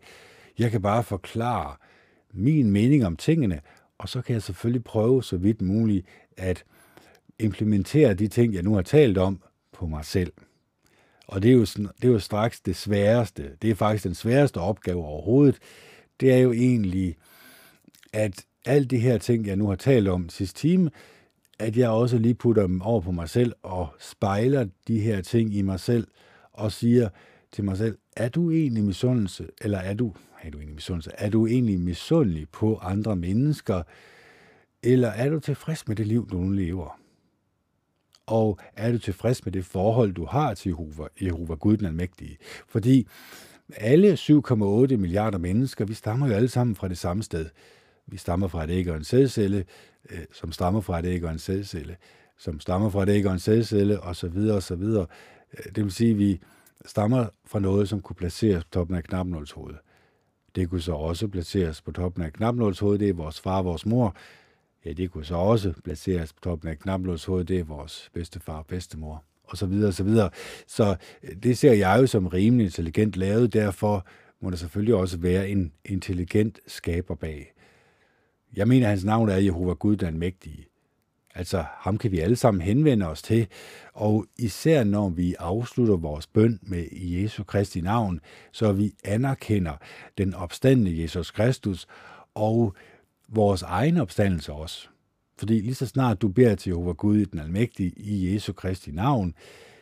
Jeg kan bare forklare min mening om tingene, og så kan jeg selvfølgelig prøve så vidt muligt at implementere de ting, jeg nu har talt om, på mig selv. Og det er, jo det er jo straks det sværeste. Det er faktisk den sværeste opgave overhovedet. Det er jo egentlig, at alle de her ting, jeg nu har talt om sidste time, at jeg også lige putter dem over på mig selv og spejler de her ting i mig selv og siger til mig selv, er du egentlig misundelse, eller er du, er du egentlig misundelse, er du egentlig misundelig på andre mennesker, eller er du tilfreds med det liv, du nu lever? Og er du tilfreds med det forhold, du har til Jehova, Jehova Gud den Almægtige? Fordi alle 7,8 milliarder mennesker, vi stammer jo alle sammen fra det samme sted. Vi stammer fra et æg og en sædcelle, øh, som stammer fra et æg og en sædcelle, som stammer fra et æg og en sædcelle, og så videre, og så videre. Øh, det vil sige, at vi stammer fra noget, som kunne placeres på toppen af knapnålshovedet. Det kunne så også placeres på toppen af knapnålshovedet, det er vores far og vores mor. Ja, det kunne så også placeres på toppen af knapnålshovedet, det er vores bedstefar og bedstemor, og så videre, og så videre. Så øh, det ser jeg jo som rimelig intelligent lavet, derfor må der selvfølgelig også være en intelligent skaber bag. Jeg mener, at hans navn er Jehova Gud, den mægtige. Altså, ham kan vi alle sammen henvende os til, og især når vi afslutter vores bøn med Jesu Kristi navn, så vi anerkender den opstandende Jesus Kristus og vores egen opstandelse også. Fordi lige så snart du beder til Jehova Gud i den almægtige i Jesu Kristi navn,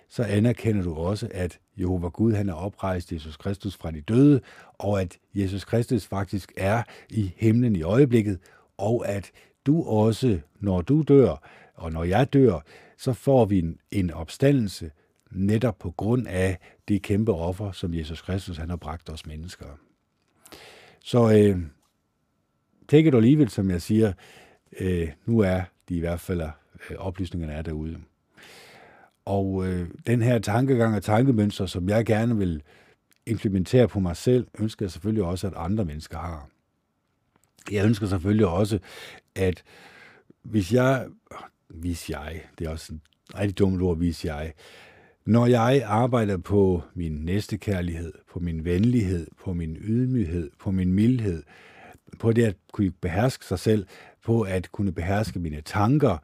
så anerkender du også, at Jehova Gud han er oprejst Jesus Kristus fra de døde, og at Jesus Kristus faktisk er i himlen i øjeblikket, og at du også, når du dør, og når jeg dør, så får vi en, en opstandelse netop på grund af det kæmpe offer, som Jesus Kristus han har bragt os mennesker. Så øh, take it or leave it, som jeg siger, øh, nu er de i hvert fald øh, oplysningerne er derude. Og øh, den her tankegang og tankemønster, som jeg gerne vil implementere på mig selv, ønsker jeg selvfølgelig også, at andre mennesker har. Jeg ønsker selvfølgelig også, at hvis jeg, hvis jeg, det er også en rigtig dumt ord, hvis jeg, når jeg arbejder på min næste kærlighed, på min venlighed, på min ydmyghed, på min mildhed, på det at kunne beherske sig selv, på at kunne beherske mine tanker,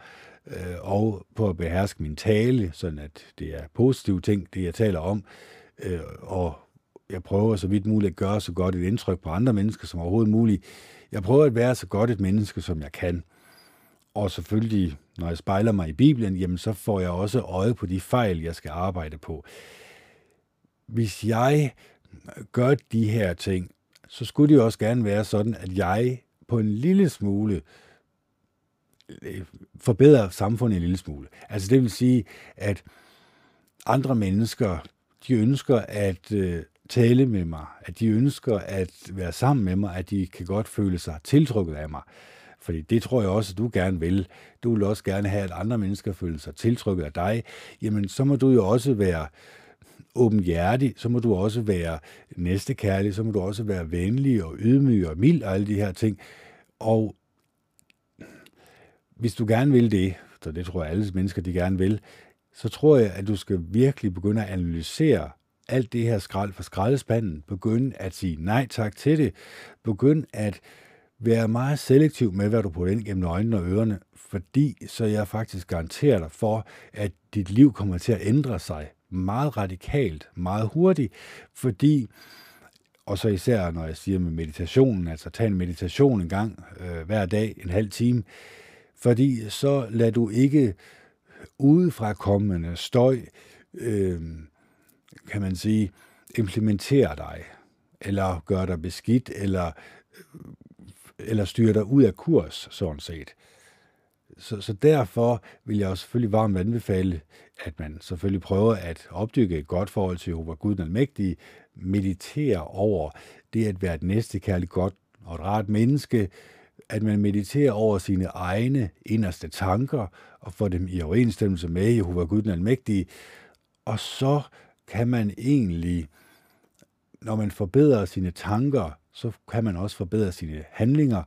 øh, og på at beherske min tale, sådan at det er positive ting, det jeg taler om, øh, og jeg prøver så vidt muligt at gøre så godt et indtryk på andre mennesker som overhovedet muligt. Jeg prøver at være så godt et menneske, som jeg kan. Og selvfølgelig, når jeg spejler mig i Bibelen, jamen så får jeg også øje på de fejl, jeg skal arbejde på. Hvis jeg gør de her ting, så skulle det jo også gerne være sådan, at jeg på en lille smule øh, forbedrer samfundet en lille smule. Altså det vil sige, at andre mennesker, de ønsker at øh, tale med mig, at de ønsker at være sammen med mig, at de kan godt føle sig tiltrukket af mig. Fordi det tror jeg også, at du gerne vil. Du vil også gerne have, at andre mennesker føler sig tiltrykket af dig. Jamen, så må du jo også være åbenhjertig, så må du også være næstekærlig, så må du også være venlig og ydmyg og mild og alle de her ting. Og hvis du gerne vil det, så det tror jeg alle mennesker, de gerne vil, så tror jeg, at du skal virkelig begynde at analysere alt det her skrald fra skraldespanden. Begynde at sige nej tak til det. Begynde at være meget selektiv med, hvad du putter ind gennem øjnene og ørerne, fordi så jeg faktisk garanterer dig for, at dit liv kommer til at ændre sig meget radikalt, meget hurtigt, fordi, og så især når jeg siger med meditationen, altså tag en meditation en gang øh, hver dag, en halv time, fordi så lader du ikke udefra kommende støj, øh, kan man sige, implementere dig, eller gøre dig beskidt, eller, eller styre dig ud af kurs, sådan set. Så, så derfor vil jeg også selvfølgelig varmt anbefale, at man selvfølgelig prøver at opdykke et godt forhold til Jehova Gud den Almægtige, meditere over det at være et næstekærligt godt og et rart menneske, at man mediterer over sine egne inderste tanker og får dem i overensstemmelse med Jehova Gud den Almægtige, og så kan man egentlig, når man forbedrer sine tanker, så kan man også forbedre sine handlinger,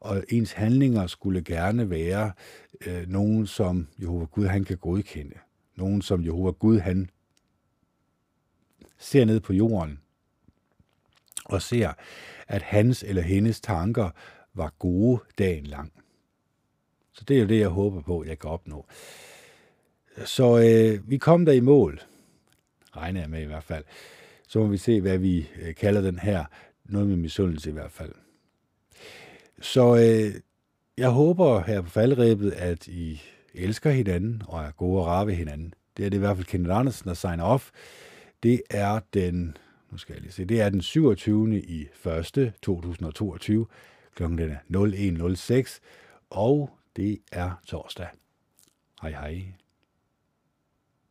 og ens handlinger skulle gerne være øh, nogen, som Jehova Gud han kan godkende. Nogen, som Jehova Gud han ser ned på jorden og ser, at hans eller hendes tanker var gode dagen lang. Så det er jo det, jeg håber på, jeg kan opnå. Så øh, vi kom der i mål, regner jeg med i hvert fald. Så må vi se, hvad vi øh, kalder den her. Noget med misundelse i hvert fald. Så øh, jeg håber her på faldrebet, at I elsker hinanden og er gode og rare ved hinanden. Det er det i hvert fald Kenneth Andersen, der signer off. Det er den, nu skal jeg lige se, det er den 27. i 1. 2022. Klokken den er 01.06, og det er torsdag. Hej hej.